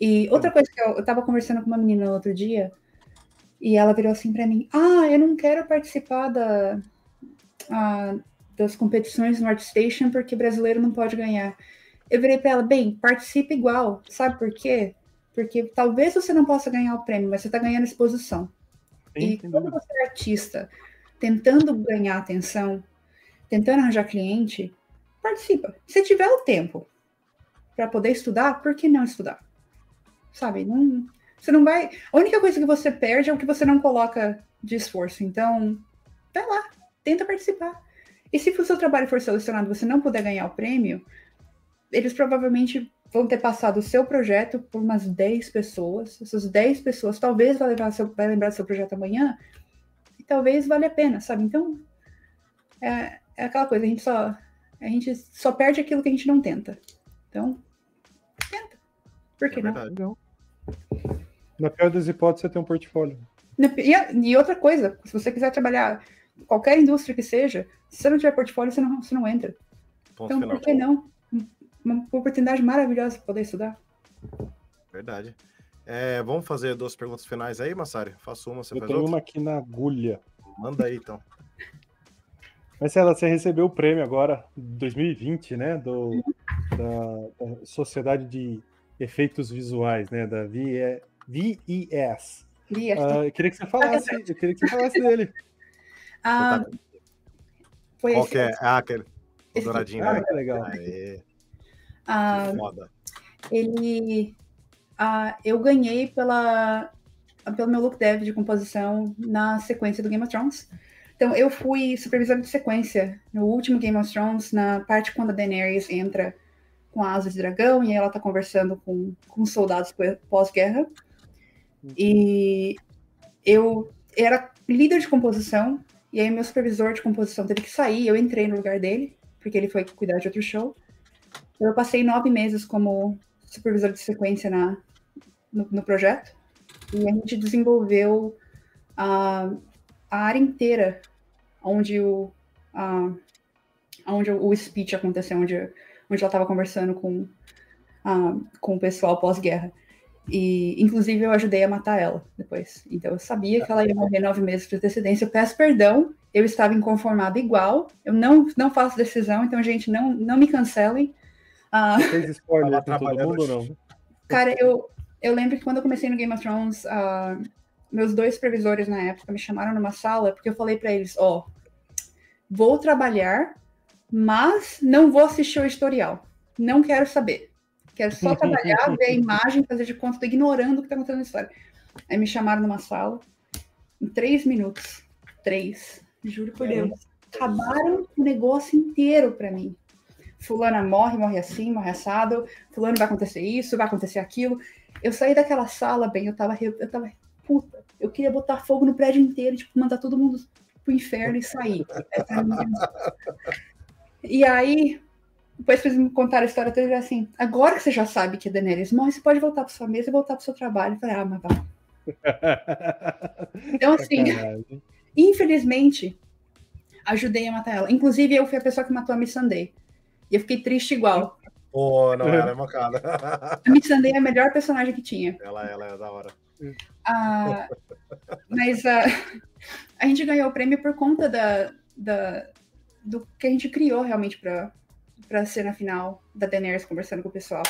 S3: E outra coisa que eu, eu tava conversando com uma menina no outro dia, e ela virou assim para mim: Ah, eu não quero participar da, uh, das competições no ArtStation porque brasileiro não pode ganhar. Eu virei para ela: Bem, participe igual. Sabe por quê? Porque talvez você não possa ganhar o prêmio, mas você está ganhando exposição. Sim, e quando você é artista, tentando ganhar atenção, tentando arranjar cliente, participa. Se tiver o tempo. para poder estudar, por que não estudar? Sabe? Não, você não vai. A única coisa que você perde é o que você não coloca de esforço. Então, vai lá, tenta participar. E se o seu trabalho for selecionado você não puder ganhar o prêmio, eles provavelmente vão ter passado o seu projeto por umas 10 pessoas. Essas 10 pessoas talvez vai, levar seu, vai lembrar do seu projeto amanhã e talvez valha a pena, sabe? Então, é, é aquela coisa, a gente só a gente só perde aquilo que a gente não tenta. Então, tenta. Por que é não?
S2: Na pior das hipóteses, você tem um portfólio.
S3: E, e, outra coisa, se você quiser trabalhar qualquer indústria que seja, se você não tiver portfólio, você não, você não entra. Ponto então, final. por que não? Uma oportunidade maravilhosa para poder estudar.
S1: Verdade. É, vamos fazer duas perguntas finais aí, Massari? Faço uma, você
S2: Eu
S1: faz
S2: tenho
S1: outra?
S2: uma aqui na agulha.
S1: Manda aí, então.
S2: Marcela, você recebeu o prêmio agora, 2020, né, do, da, da Sociedade de Efeitos Visuais, né, da VIE, VES. Uh, eu queria que você falasse, eu queria que você falasse dele.
S3: Ah,
S1: foi Qual esse, que é? Ah, aquele. O douradinho,
S2: ah, né? que legal. Aê.
S3: Ah, foda. Ele. Ah, eu ganhei pela, pelo meu look dev de composição na sequência do Game of Thrones. Então, eu fui supervisora de sequência no último Game of Thrones, na parte quando a Daenerys entra com a asa de dragão e ela tá conversando com, com soldados pós-guerra. E eu era líder de composição, e aí meu supervisor de composição teve que sair, eu entrei no lugar dele, porque ele foi cuidar de outro show. Eu passei nove meses como supervisor de sequência na, no, no projeto, e a gente desenvolveu a, a área inteira onde o, onde o speech aconteceu, onde, onde ela estava conversando com, com o pessoal pós-guerra. E, inclusive, eu ajudei a matar ela depois. Então, eu sabia que ela ia morrer nove meses de antecedência. Eu peço perdão, eu estava inconformada igual. Eu não, não faço decisão, então, gente, não, não me cancelem.
S2: Uh, fez spoiler com todo mundo ou não?
S3: Cara, eu, eu lembro que quando eu comecei no Game of Thrones, uh, meus dois supervisores na época me chamaram numa sala porque eu falei para eles: Ó, oh, vou trabalhar, mas não vou assistir o historial. Não quero saber. Quero só trabalhar, ver a imagem, fazer de conta, tô ignorando o que está acontecendo na história. Aí me chamaram numa sala, em três minutos. Três. Juro por Deus. Acabaram o negócio inteiro para mim. Fulana morre, morre assim, morre assado. Fulano vai acontecer isso, vai acontecer aquilo. Eu saí daquela sala, bem, eu tava, eu tava puta. Eu queria botar fogo no prédio inteiro, tipo, mandar todo mundo pro inferno e sair. e aí, depois eles me contaram a história toda, assim, agora que você já sabe que a Daenerys morre, você pode voltar para sua mesa e voltar para seu trabalho. Eu falei, ah, mas vá. então, assim, infelizmente, ajudei a matar ela. Inclusive, eu fui a pessoa que matou a Missandei. E eu fiquei triste igual.
S1: Pô, oh, não, ela é mancada.
S3: a Missandei é a melhor personagem que tinha.
S1: Ela, ela é da hora.
S3: Ah, mas uh, a gente ganhou o prêmio por conta da, da, do que a gente criou realmente para a cena final da Daenerys conversando com o pessoal.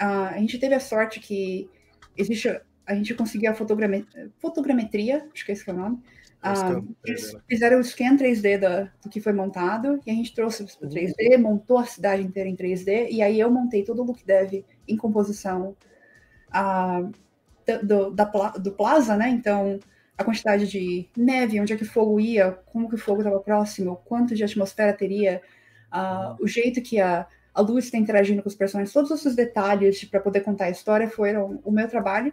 S3: Uh, a gente teve a sorte que existe, a gente conseguiu a fotogrametria, fotogrametria acho que é esse que é o nome. Uh, eles fizeram o scan 3D da, do que foi montado e a gente trouxe para 3D, uhum. montou a cidade inteira em 3D e aí eu montei todo o look dev em composição do, da, do Plaza, né? Então, a quantidade de neve, onde é que o fogo ia, como que o fogo estava próximo, quanto de atmosfera teria, Uh, o jeito que a, a luz está interagindo com os personagens, todos esses detalhes para poder contar a história foram o meu trabalho.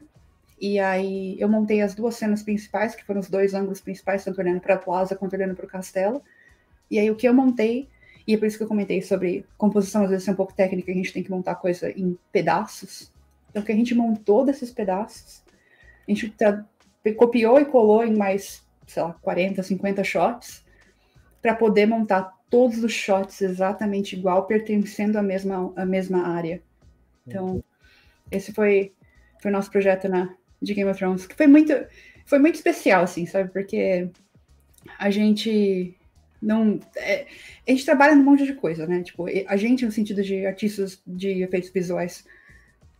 S3: E aí eu montei as duas cenas principais, que foram os dois ângulos principais, tanto olhando para a plaza quanto olhando para o castelo. E aí o que eu montei, e é por isso que eu comentei sobre composição, às vezes ser um pouco técnica, a gente tem que montar coisa em pedaços. Então o que a gente montou desses pedaços, a gente copiou e colou em mais, sei lá, 40, 50 shots, para poder montar todos os shots exatamente igual, pertencendo à mesma, à mesma área. Então, esse foi, foi o nosso projeto na, de Game of Thrones, que foi muito, foi muito especial, assim, sabe? Porque a gente não. É, a gente trabalha num monte de coisa, né? Tipo, a gente, no sentido de artistas de efeitos visuais,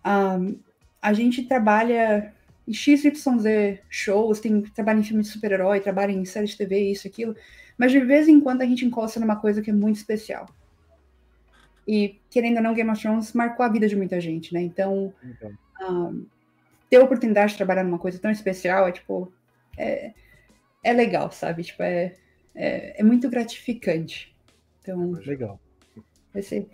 S3: um, a gente trabalha em XYZ shows, tem, trabalha em filme de super-herói, trabalha em série de TV, isso, aquilo. Mas de vez em quando a gente encosta numa coisa que é muito especial. E, querendo ou não, Game of Thrones marcou a vida de muita gente, né? Então, então. Um, ter a oportunidade de trabalhar numa coisa tão especial é, tipo, é, é legal, sabe? Tipo, é, é, é muito gratificante. Então,
S2: legal.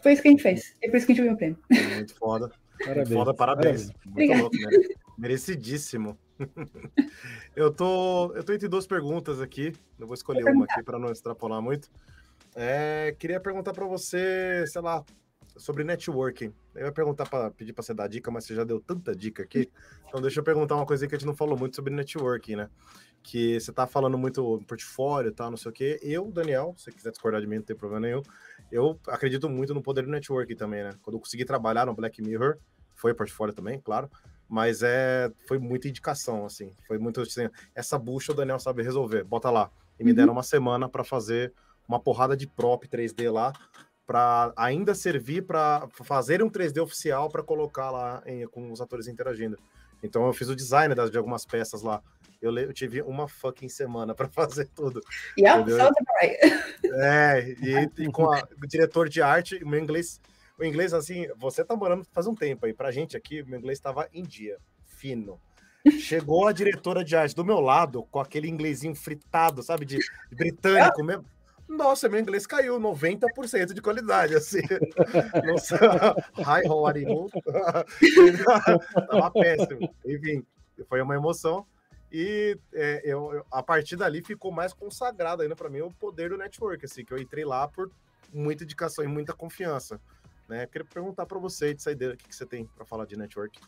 S3: Foi isso que a gente fez. É por isso que a gente ganhou o prêmio.
S1: Muito foda. Parabéns. Muito foda, parabéns. parabéns. Muito louco, né? Merecidíssimo. eu tô, eu tô entre duas perguntas aqui. Eu vou escolher uma aqui para não extrapolar muito. É, queria perguntar para você, sei lá, sobre networking. Eu ia perguntar para pedir para você dar dica, mas você já deu tanta dica aqui. Então deixa eu perguntar uma coisa que a gente não falou muito sobre networking, né? Que você tá falando muito portfólio e tal, não sei o quê. Eu, Daniel, se você quiser discordar de mim, não tem problema nenhum. Eu acredito muito no poder do networking também, né? Quando eu consegui trabalhar no Black Mirror, foi portfólio também, claro mas é foi muita indicação assim foi muito assim, essa bucha o Daniel sabe resolver bota lá e me uhum. deram uma semana para fazer uma porrada de prop 3D lá para ainda servir para fazer um 3D oficial para colocar lá em, com os atores interagindo então eu fiz o design das, de algumas peças lá eu, eu tive uma fucking semana para fazer tudo
S3: yeah,
S1: é e, e com a, o diretor de arte o meu inglês o inglês, assim, você tá morando faz um tempo aí. Pra gente aqui, o meu inglês estava em dia, fino. Chegou a diretora de arte do meu lado, com aquele inglesinho fritado, sabe, de, de britânico mesmo. Nossa, meu inglês caiu 90% de qualidade, assim. Nossa, hi, how are you? Tava péssimo. Enfim, foi uma emoção. E é, eu, a partir dali ficou mais consagrado ainda para mim o poder do network, assim, que eu entrei lá por muita indicação e muita confiança. Né? Queria perguntar para você, de saideira, o que, que você tem para falar de networking?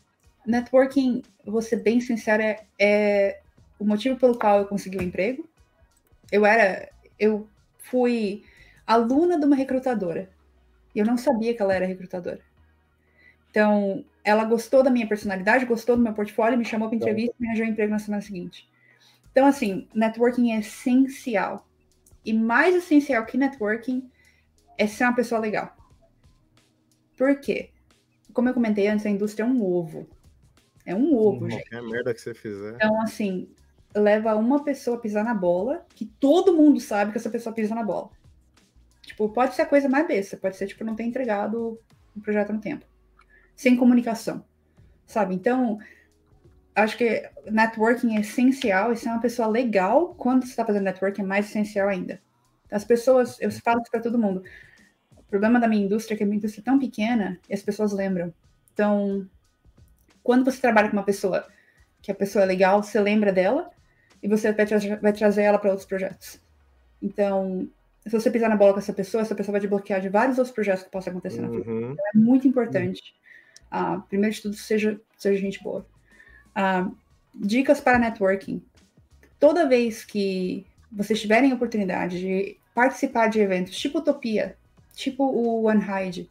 S3: Networking, vou ser bem sincera, é, é o motivo pelo qual eu consegui o um emprego. Eu era, eu fui aluna de uma recrutadora. E eu não sabia que ela era recrutadora. Então, ela gostou da minha personalidade, gostou do meu portfólio, me chamou para entrevista e me arranjou um emprego na semana seguinte. Então, assim, networking é essencial. E mais essencial que networking é ser uma pessoa legal. Por quê? Como eu comentei antes, a indústria é um ovo. É um ovo, gente.
S1: É merda que você fizer.
S3: Então, assim, leva uma pessoa a pisar na bola, que todo mundo sabe que essa pessoa pisa na bola. Tipo, pode ser a coisa mais besta, pode ser, tipo, não ter entregado o projeto no tempo. Sem comunicação, sabe? Então, acho que networking é essencial, e ser uma pessoa legal quando você está fazendo networking é mais essencial ainda. As pessoas, eu falo isso para todo mundo, o problema da minha indústria é que a minha indústria é tão pequena e as pessoas lembram. Então, quando você trabalha com uma pessoa que a pessoa é legal, você lembra dela e você vai, tra vai trazer ela para outros projetos. Então, se você pisar na bola com essa pessoa, essa pessoa vai te bloquear de vários outros projetos que possam acontecer uhum. na frente. Então, é muito importante. Uhum. Uh, primeiro de tudo, seja, seja gente boa. Uh, dicas para networking. Toda vez que vocês tiverem oportunidade de participar de eventos tipo Utopia, tipo o One Hide,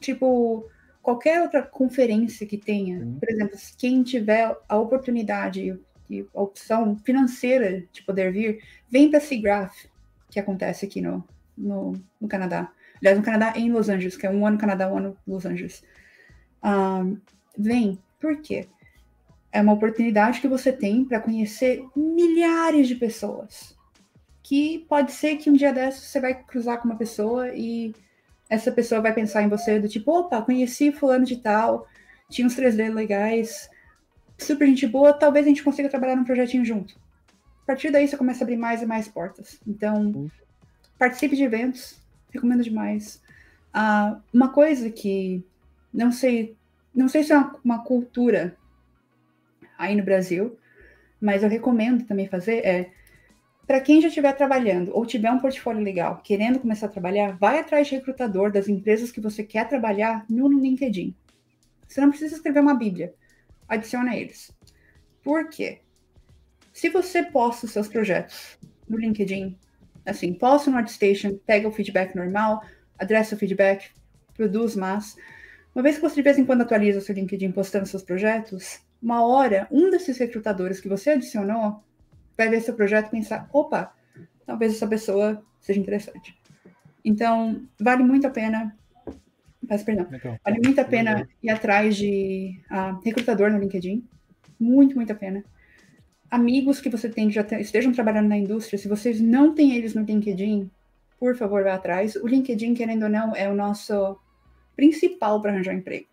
S3: tipo qualquer outra conferência que tenha. Uhum. Por exemplo, quem tiver a oportunidade e a opção financeira de poder vir, vem para a SIGGRAPH, que acontece aqui no, no, no, Canadá. Aliás, no Canadá, em Los Angeles, que é um ano Canadá, um ano Los Angeles. Um, vem, por quê? É uma oportunidade que você tem para conhecer milhares de pessoas. Que pode ser que um dia desses você vai cruzar com uma pessoa e essa pessoa vai pensar em você do tipo, opa, conheci fulano de tal, tinha uns 3D legais, super gente boa, talvez a gente consiga trabalhar num projetinho junto. A partir daí você começa a abrir mais e mais portas. Então, uhum. participe de eventos, recomendo demais. Uh, uma coisa que não sei, não sei se é uma, uma cultura aí no Brasil, mas eu recomendo também fazer é para quem já estiver trabalhando ou tiver um portfólio legal, querendo começar a trabalhar, vai atrás de recrutador das empresas que você quer trabalhar no LinkedIn. Você não precisa escrever uma bíblia. Adiciona eles. Por quê? Se você posta os seus projetos no LinkedIn, assim, posta no ArtStation, pega o feedback normal, adressa o feedback, produz mais. Uma vez que você de vez em quando atualiza o seu LinkedIn postando seus projetos, uma hora, um desses recrutadores que você adicionou vai ver seu projeto e pensar, opa, talvez essa pessoa seja interessante. Então, vale muito a pena. Peço perdão. Então, vale muito a pena ir atrás de uh, recrutador no LinkedIn. Muito, muito a pena. Amigos que você tem que já estejam trabalhando na indústria, se vocês não têm eles no LinkedIn, por favor, vá atrás. O LinkedIn, querendo ou não, é o nosso principal para arranjar emprego.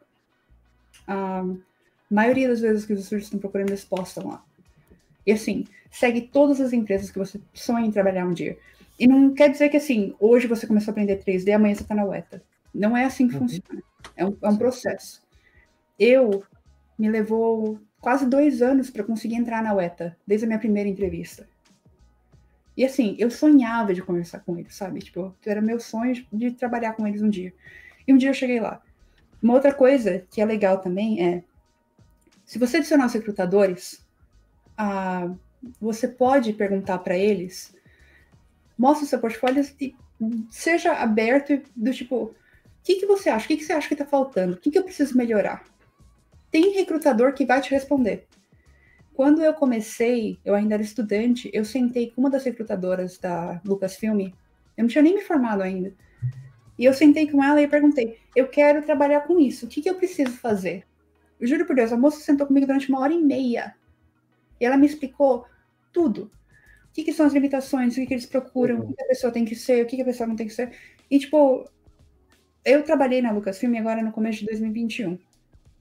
S3: A maioria das vezes que os estúdios estão procurando, eles postam lá. E assim, segue todas as empresas que você sonha em trabalhar um dia. E não quer dizer que assim, hoje você começou a aprender 3D, amanhã você está na UETA. Não é assim que uhum. funciona. É um, é um processo. Eu me levou quase dois anos para conseguir entrar na UETA, desde a minha primeira entrevista. E assim, eu sonhava de conversar com eles, sabe? Tipo, era meu sonho de trabalhar com eles um dia. E um dia eu cheguei lá. Uma outra coisa que é legal também é, se você adicionar os recrutadores, ah, você pode perguntar para eles, mostra o seu portfólio e seja aberto do tipo, o que, que você acha? O que, que você acha que está faltando? O que, que eu preciso melhorar? Tem recrutador que vai te responder. Quando eu comecei, eu ainda era estudante, eu sentei com uma das recrutadoras da Lucasfilm, eu não tinha nem me formado ainda. E eu sentei com ela e perguntei: eu quero trabalhar com isso, o que, que eu preciso fazer? Eu juro por Deus, a moça sentou comigo durante uma hora e meia. E ela me explicou tudo. O que, que são as limitações, o que, que eles procuram, uhum. o que a pessoa tem que ser, o que, que a pessoa não tem que ser. E, tipo, eu trabalhei na Lucasfilm agora no começo de 2021.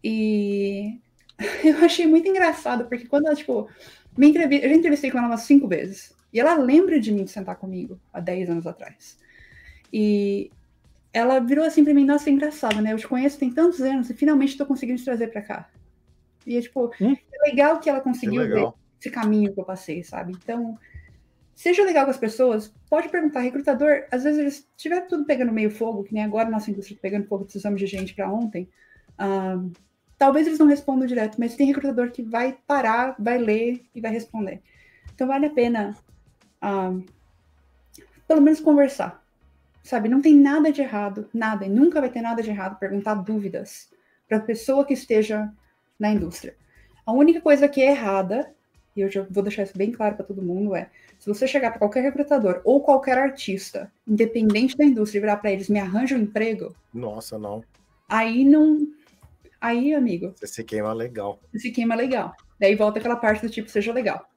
S3: E eu achei muito engraçado, porque quando ela, tipo, me entrevista, eu já entrevistei com ela umas cinco vezes. E ela lembra de mim de sentar comigo há 10 anos atrás. E ela virou assim pra mim, nossa, é engraçado, né? Eu te conheço tem tantos anos e finalmente tô conseguindo te trazer pra cá. E é tipo, hum? é legal que ela conseguiu que ver esse caminho que eu passei, sabe? Então, seja legal com as pessoas, pode perguntar, recrutador, às vezes eles tiver tudo pegando meio fogo, que nem agora nossa indústria tá pegando fogo, precisamos de gente para ontem. Um, talvez eles não respondam direto, mas tem recrutador que vai parar, vai ler e vai responder. Então vale a pena um, pelo menos conversar. Sabe, não tem nada de errado, nada, e nunca vai ter nada de errado perguntar dúvidas para a pessoa que esteja na indústria. A única coisa que é errada, e eu já vou deixar isso bem claro para todo mundo, é se você chegar para qualquer recrutador ou qualquer artista, independente da indústria, e virar para eles, me arranja um emprego.
S1: Nossa, não.
S3: Aí não. Aí, amigo.
S1: Você se queima legal.
S3: Você se queima legal. Daí volta aquela parte do tipo, seja legal.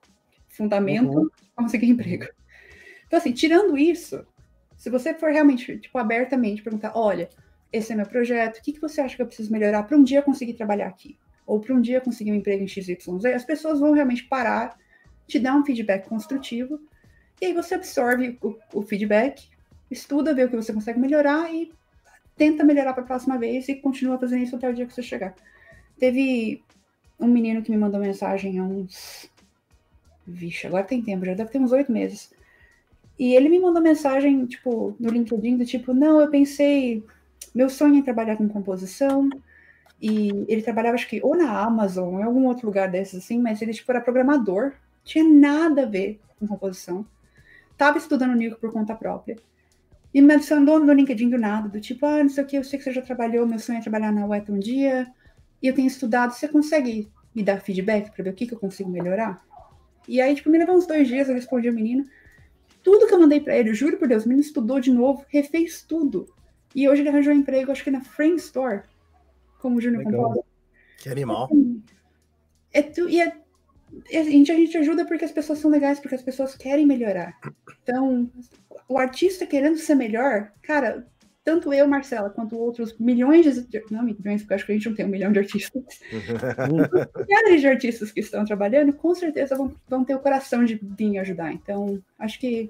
S3: Fundamento, uhum. conseguir emprego. Então, assim, tirando isso, se você for realmente, tipo, abertamente perguntar, olha, esse é meu projeto, o que, que você acha que eu preciso melhorar para um dia conseguir trabalhar aqui? Ou para um dia conseguir um emprego em XYZ? As pessoas vão realmente parar, te dar um feedback construtivo, e aí você absorve o, o feedback, estuda, vê o que você consegue melhorar e tenta melhorar para a próxima vez e continua fazendo isso até o dia que você chegar. Teve um menino que me mandou mensagem há uns. Vixe, agora tem tempo, já deve ter uns oito meses. E ele me mandou mensagem, tipo, no LinkedIn, do tipo, não, eu pensei, meu sonho é trabalhar com composição, e ele trabalhava, acho que, ou na Amazon, ou em algum outro lugar desses, assim, mas ele, tipo, era programador, tinha nada a ver com composição, tava estudando Nico por conta própria, e me adicionou no LinkedIn do nada, do tipo, ah, não sei o que, eu sei que você já trabalhou, meu sonho é trabalhar na UET um dia, e eu tenho estudado, você consegue me dar feedback para ver o que, que eu consigo melhorar? E aí, tipo, me levou uns dois dias, eu respondi ao menino, tudo que eu mandei para ele, juro por Deus, o menino estudou de novo, refez tudo. E hoje ele arranjou um emprego, acho que na Frame Store, como Júnior Composta.
S1: Que animal.
S3: É, tu, e é, a, gente, a gente ajuda porque as pessoas são legais, porque as pessoas querem melhorar. Então, o artista querendo ser melhor, cara, tanto eu, Marcela, quanto outros milhões de. Não, milhões, porque acho que a gente não tem um milhão de artistas. Milhares de artistas que estão trabalhando, com certeza vão, vão ter o coração de vir ajudar. Então, acho que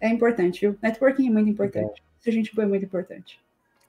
S3: é importante, viu? Networking é muito importante. Se a gente for é muito importante.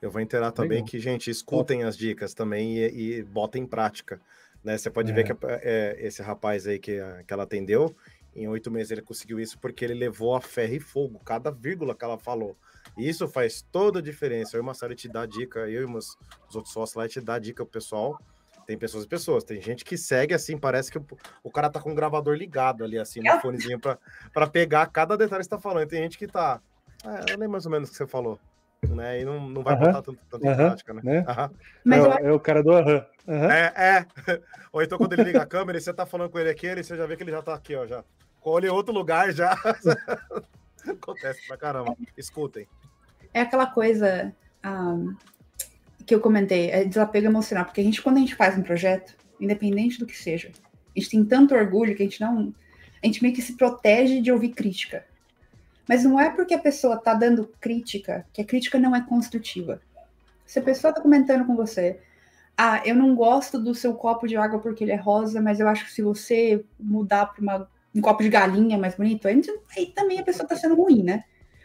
S1: Eu vou inteirar também Legal. que, gente, escutem as dicas também e, e botem em prática. Né? Você pode é. ver que é, esse rapaz aí que, que ela atendeu, em oito meses ele conseguiu isso porque ele levou a ferro e fogo, cada vírgula que ela falou. Isso faz toda a diferença. Eu e uma série te dá dica, eu e umas, os outros sócios lá te dá dica pro pessoal. Tem pessoas e pessoas. Tem gente que segue assim, parece que o, o cara tá com o gravador ligado ali, assim, no fonezinho, para pegar cada detalhe que você tá falando. tem gente que tá. Ah, eu lembro mais ou menos o que você falou. Né? E não, não vai uh -huh. botar tanto, tanto uh -huh. em prática, né? né? Uh
S2: -huh. Mas é, é, o cara do aham.
S1: É, é. Ou então quando ele liga a câmera e você tá falando com ele aqui, ele, você já vê que ele já tá aqui, ó, já. Colhe em outro lugar já. Acontece pra caramba. Escutem.
S3: É aquela coisa um, que eu comentei, é desapego emocional, porque a gente, quando a gente faz um projeto, independente do que seja, a gente tem tanto orgulho que a gente não. A gente meio que se protege de ouvir crítica. Mas não é porque a pessoa está dando crítica que a crítica não é construtiva. Se a pessoa está comentando com você, ah, eu não gosto do seu copo de água porque ele é rosa, mas eu acho que se você mudar para um copo de galinha mais bonito, aí, aí também a pessoa está sendo ruim, né?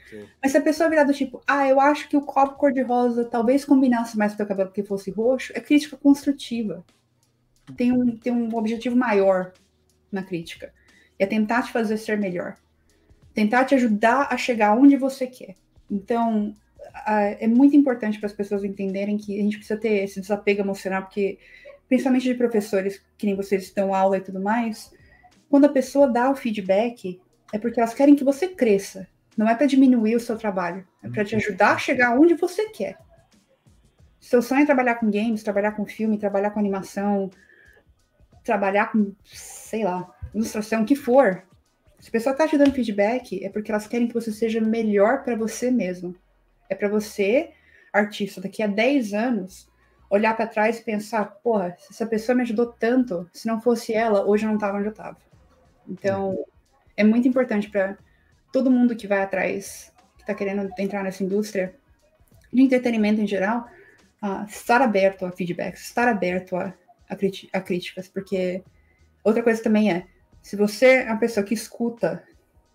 S3: Sim. Mas se a pessoa virar do tipo, ah, eu acho que o copo cor-de-rosa talvez combinasse mais com o teu cabelo porque fosse roxo, é crítica construtiva. Tem um, tem um objetivo maior na crítica. É tentar te fazer ser melhor. Tentar te ajudar a chegar onde você quer. Então, é muito importante para as pessoas entenderem que a gente precisa ter esse desapego emocional, porque, principalmente de professores, que nem vocês estão aula e tudo mais, quando a pessoa dá o feedback, é porque elas querem que você cresça. Não é para diminuir o seu trabalho, é para te ajudar a chegar onde você quer. Seu sonho é trabalhar com games, trabalhar com filme, trabalhar com animação, trabalhar com, sei lá, ilustração, o que for. Se a pessoa está te dando feedback, é porque elas querem que você seja melhor para você mesmo. É para você, artista, daqui a 10 anos, olhar para trás e pensar: porra, essa pessoa me ajudou tanto, se não fosse ela, hoje eu não estava onde eu estava. Então, é muito importante para todo mundo que vai atrás, que está querendo entrar nessa indústria de entretenimento em geral, uh, estar aberto a feedbacks, estar aberto a, a, a, críticas, porque outra coisa também é, se você é uma pessoa que escuta,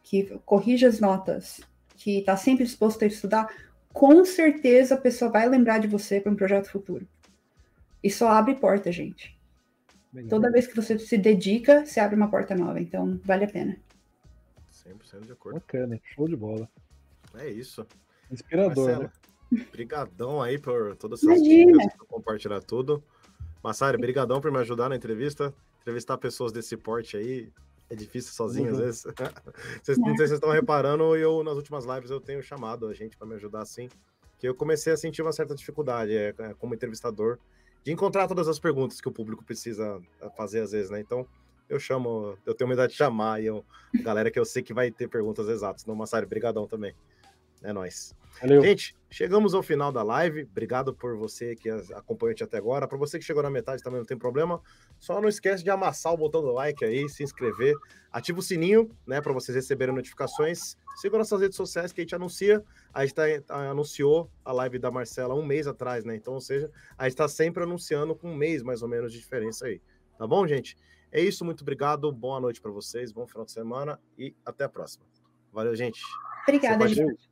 S3: que corrige as notas, que está sempre disposto a estudar, com certeza a pessoa vai lembrar de você para um projeto futuro. E só abre porta, gente. Toda vez que você se dedica, você abre uma porta nova, então vale a pena.
S2: 100% de acordo. Bacana, show de bola.
S1: É isso.
S2: Inspirador, Marcela,
S1: né? Brigadão aí por todas essas dicas, por compartilhar tudo. Massari, brigadão por me ajudar na entrevista. Entrevistar pessoas desse porte aí é difícil sozinho uhum. às vezes. vocês, não sei se vocês estão reparando, eu nas últimas lives eu tenho chamado a gente para me ajudar assim, que eu comecei a sentir uma certa dificuldade é, é, como entrevistador de encontrar todas as perguntas que o público precisa fazer às vezes, né? Então, eu chamo, eu tenho medo de chamar e eu, galera que eu sei que vai ter perguntas exatas. Não, Massari, brigadão também. É nóis. Valeu. Gente, chegamos ao final da live. Obrigado por você que acompanhou até agora. Para você que chegou na metade também não tem problema. Só não esquece de amassar o botão do like aí, se inscrever, ativa o sininho, né, para vocês receberem notificações. Siga nossas redes sociais que a gente anuncia. A gente tá, tá, anunciou a live da Marcela um mês atrás, né? Então, ou seja, a gente está sempre anunciando com um mês mais ou menos de diferença aí. Tá bom, gente? É isso, muito obrigado. Boa noite para vocês, bom final de semana e até a próxima. Valeu, gente.
S3: Obrigada, gente.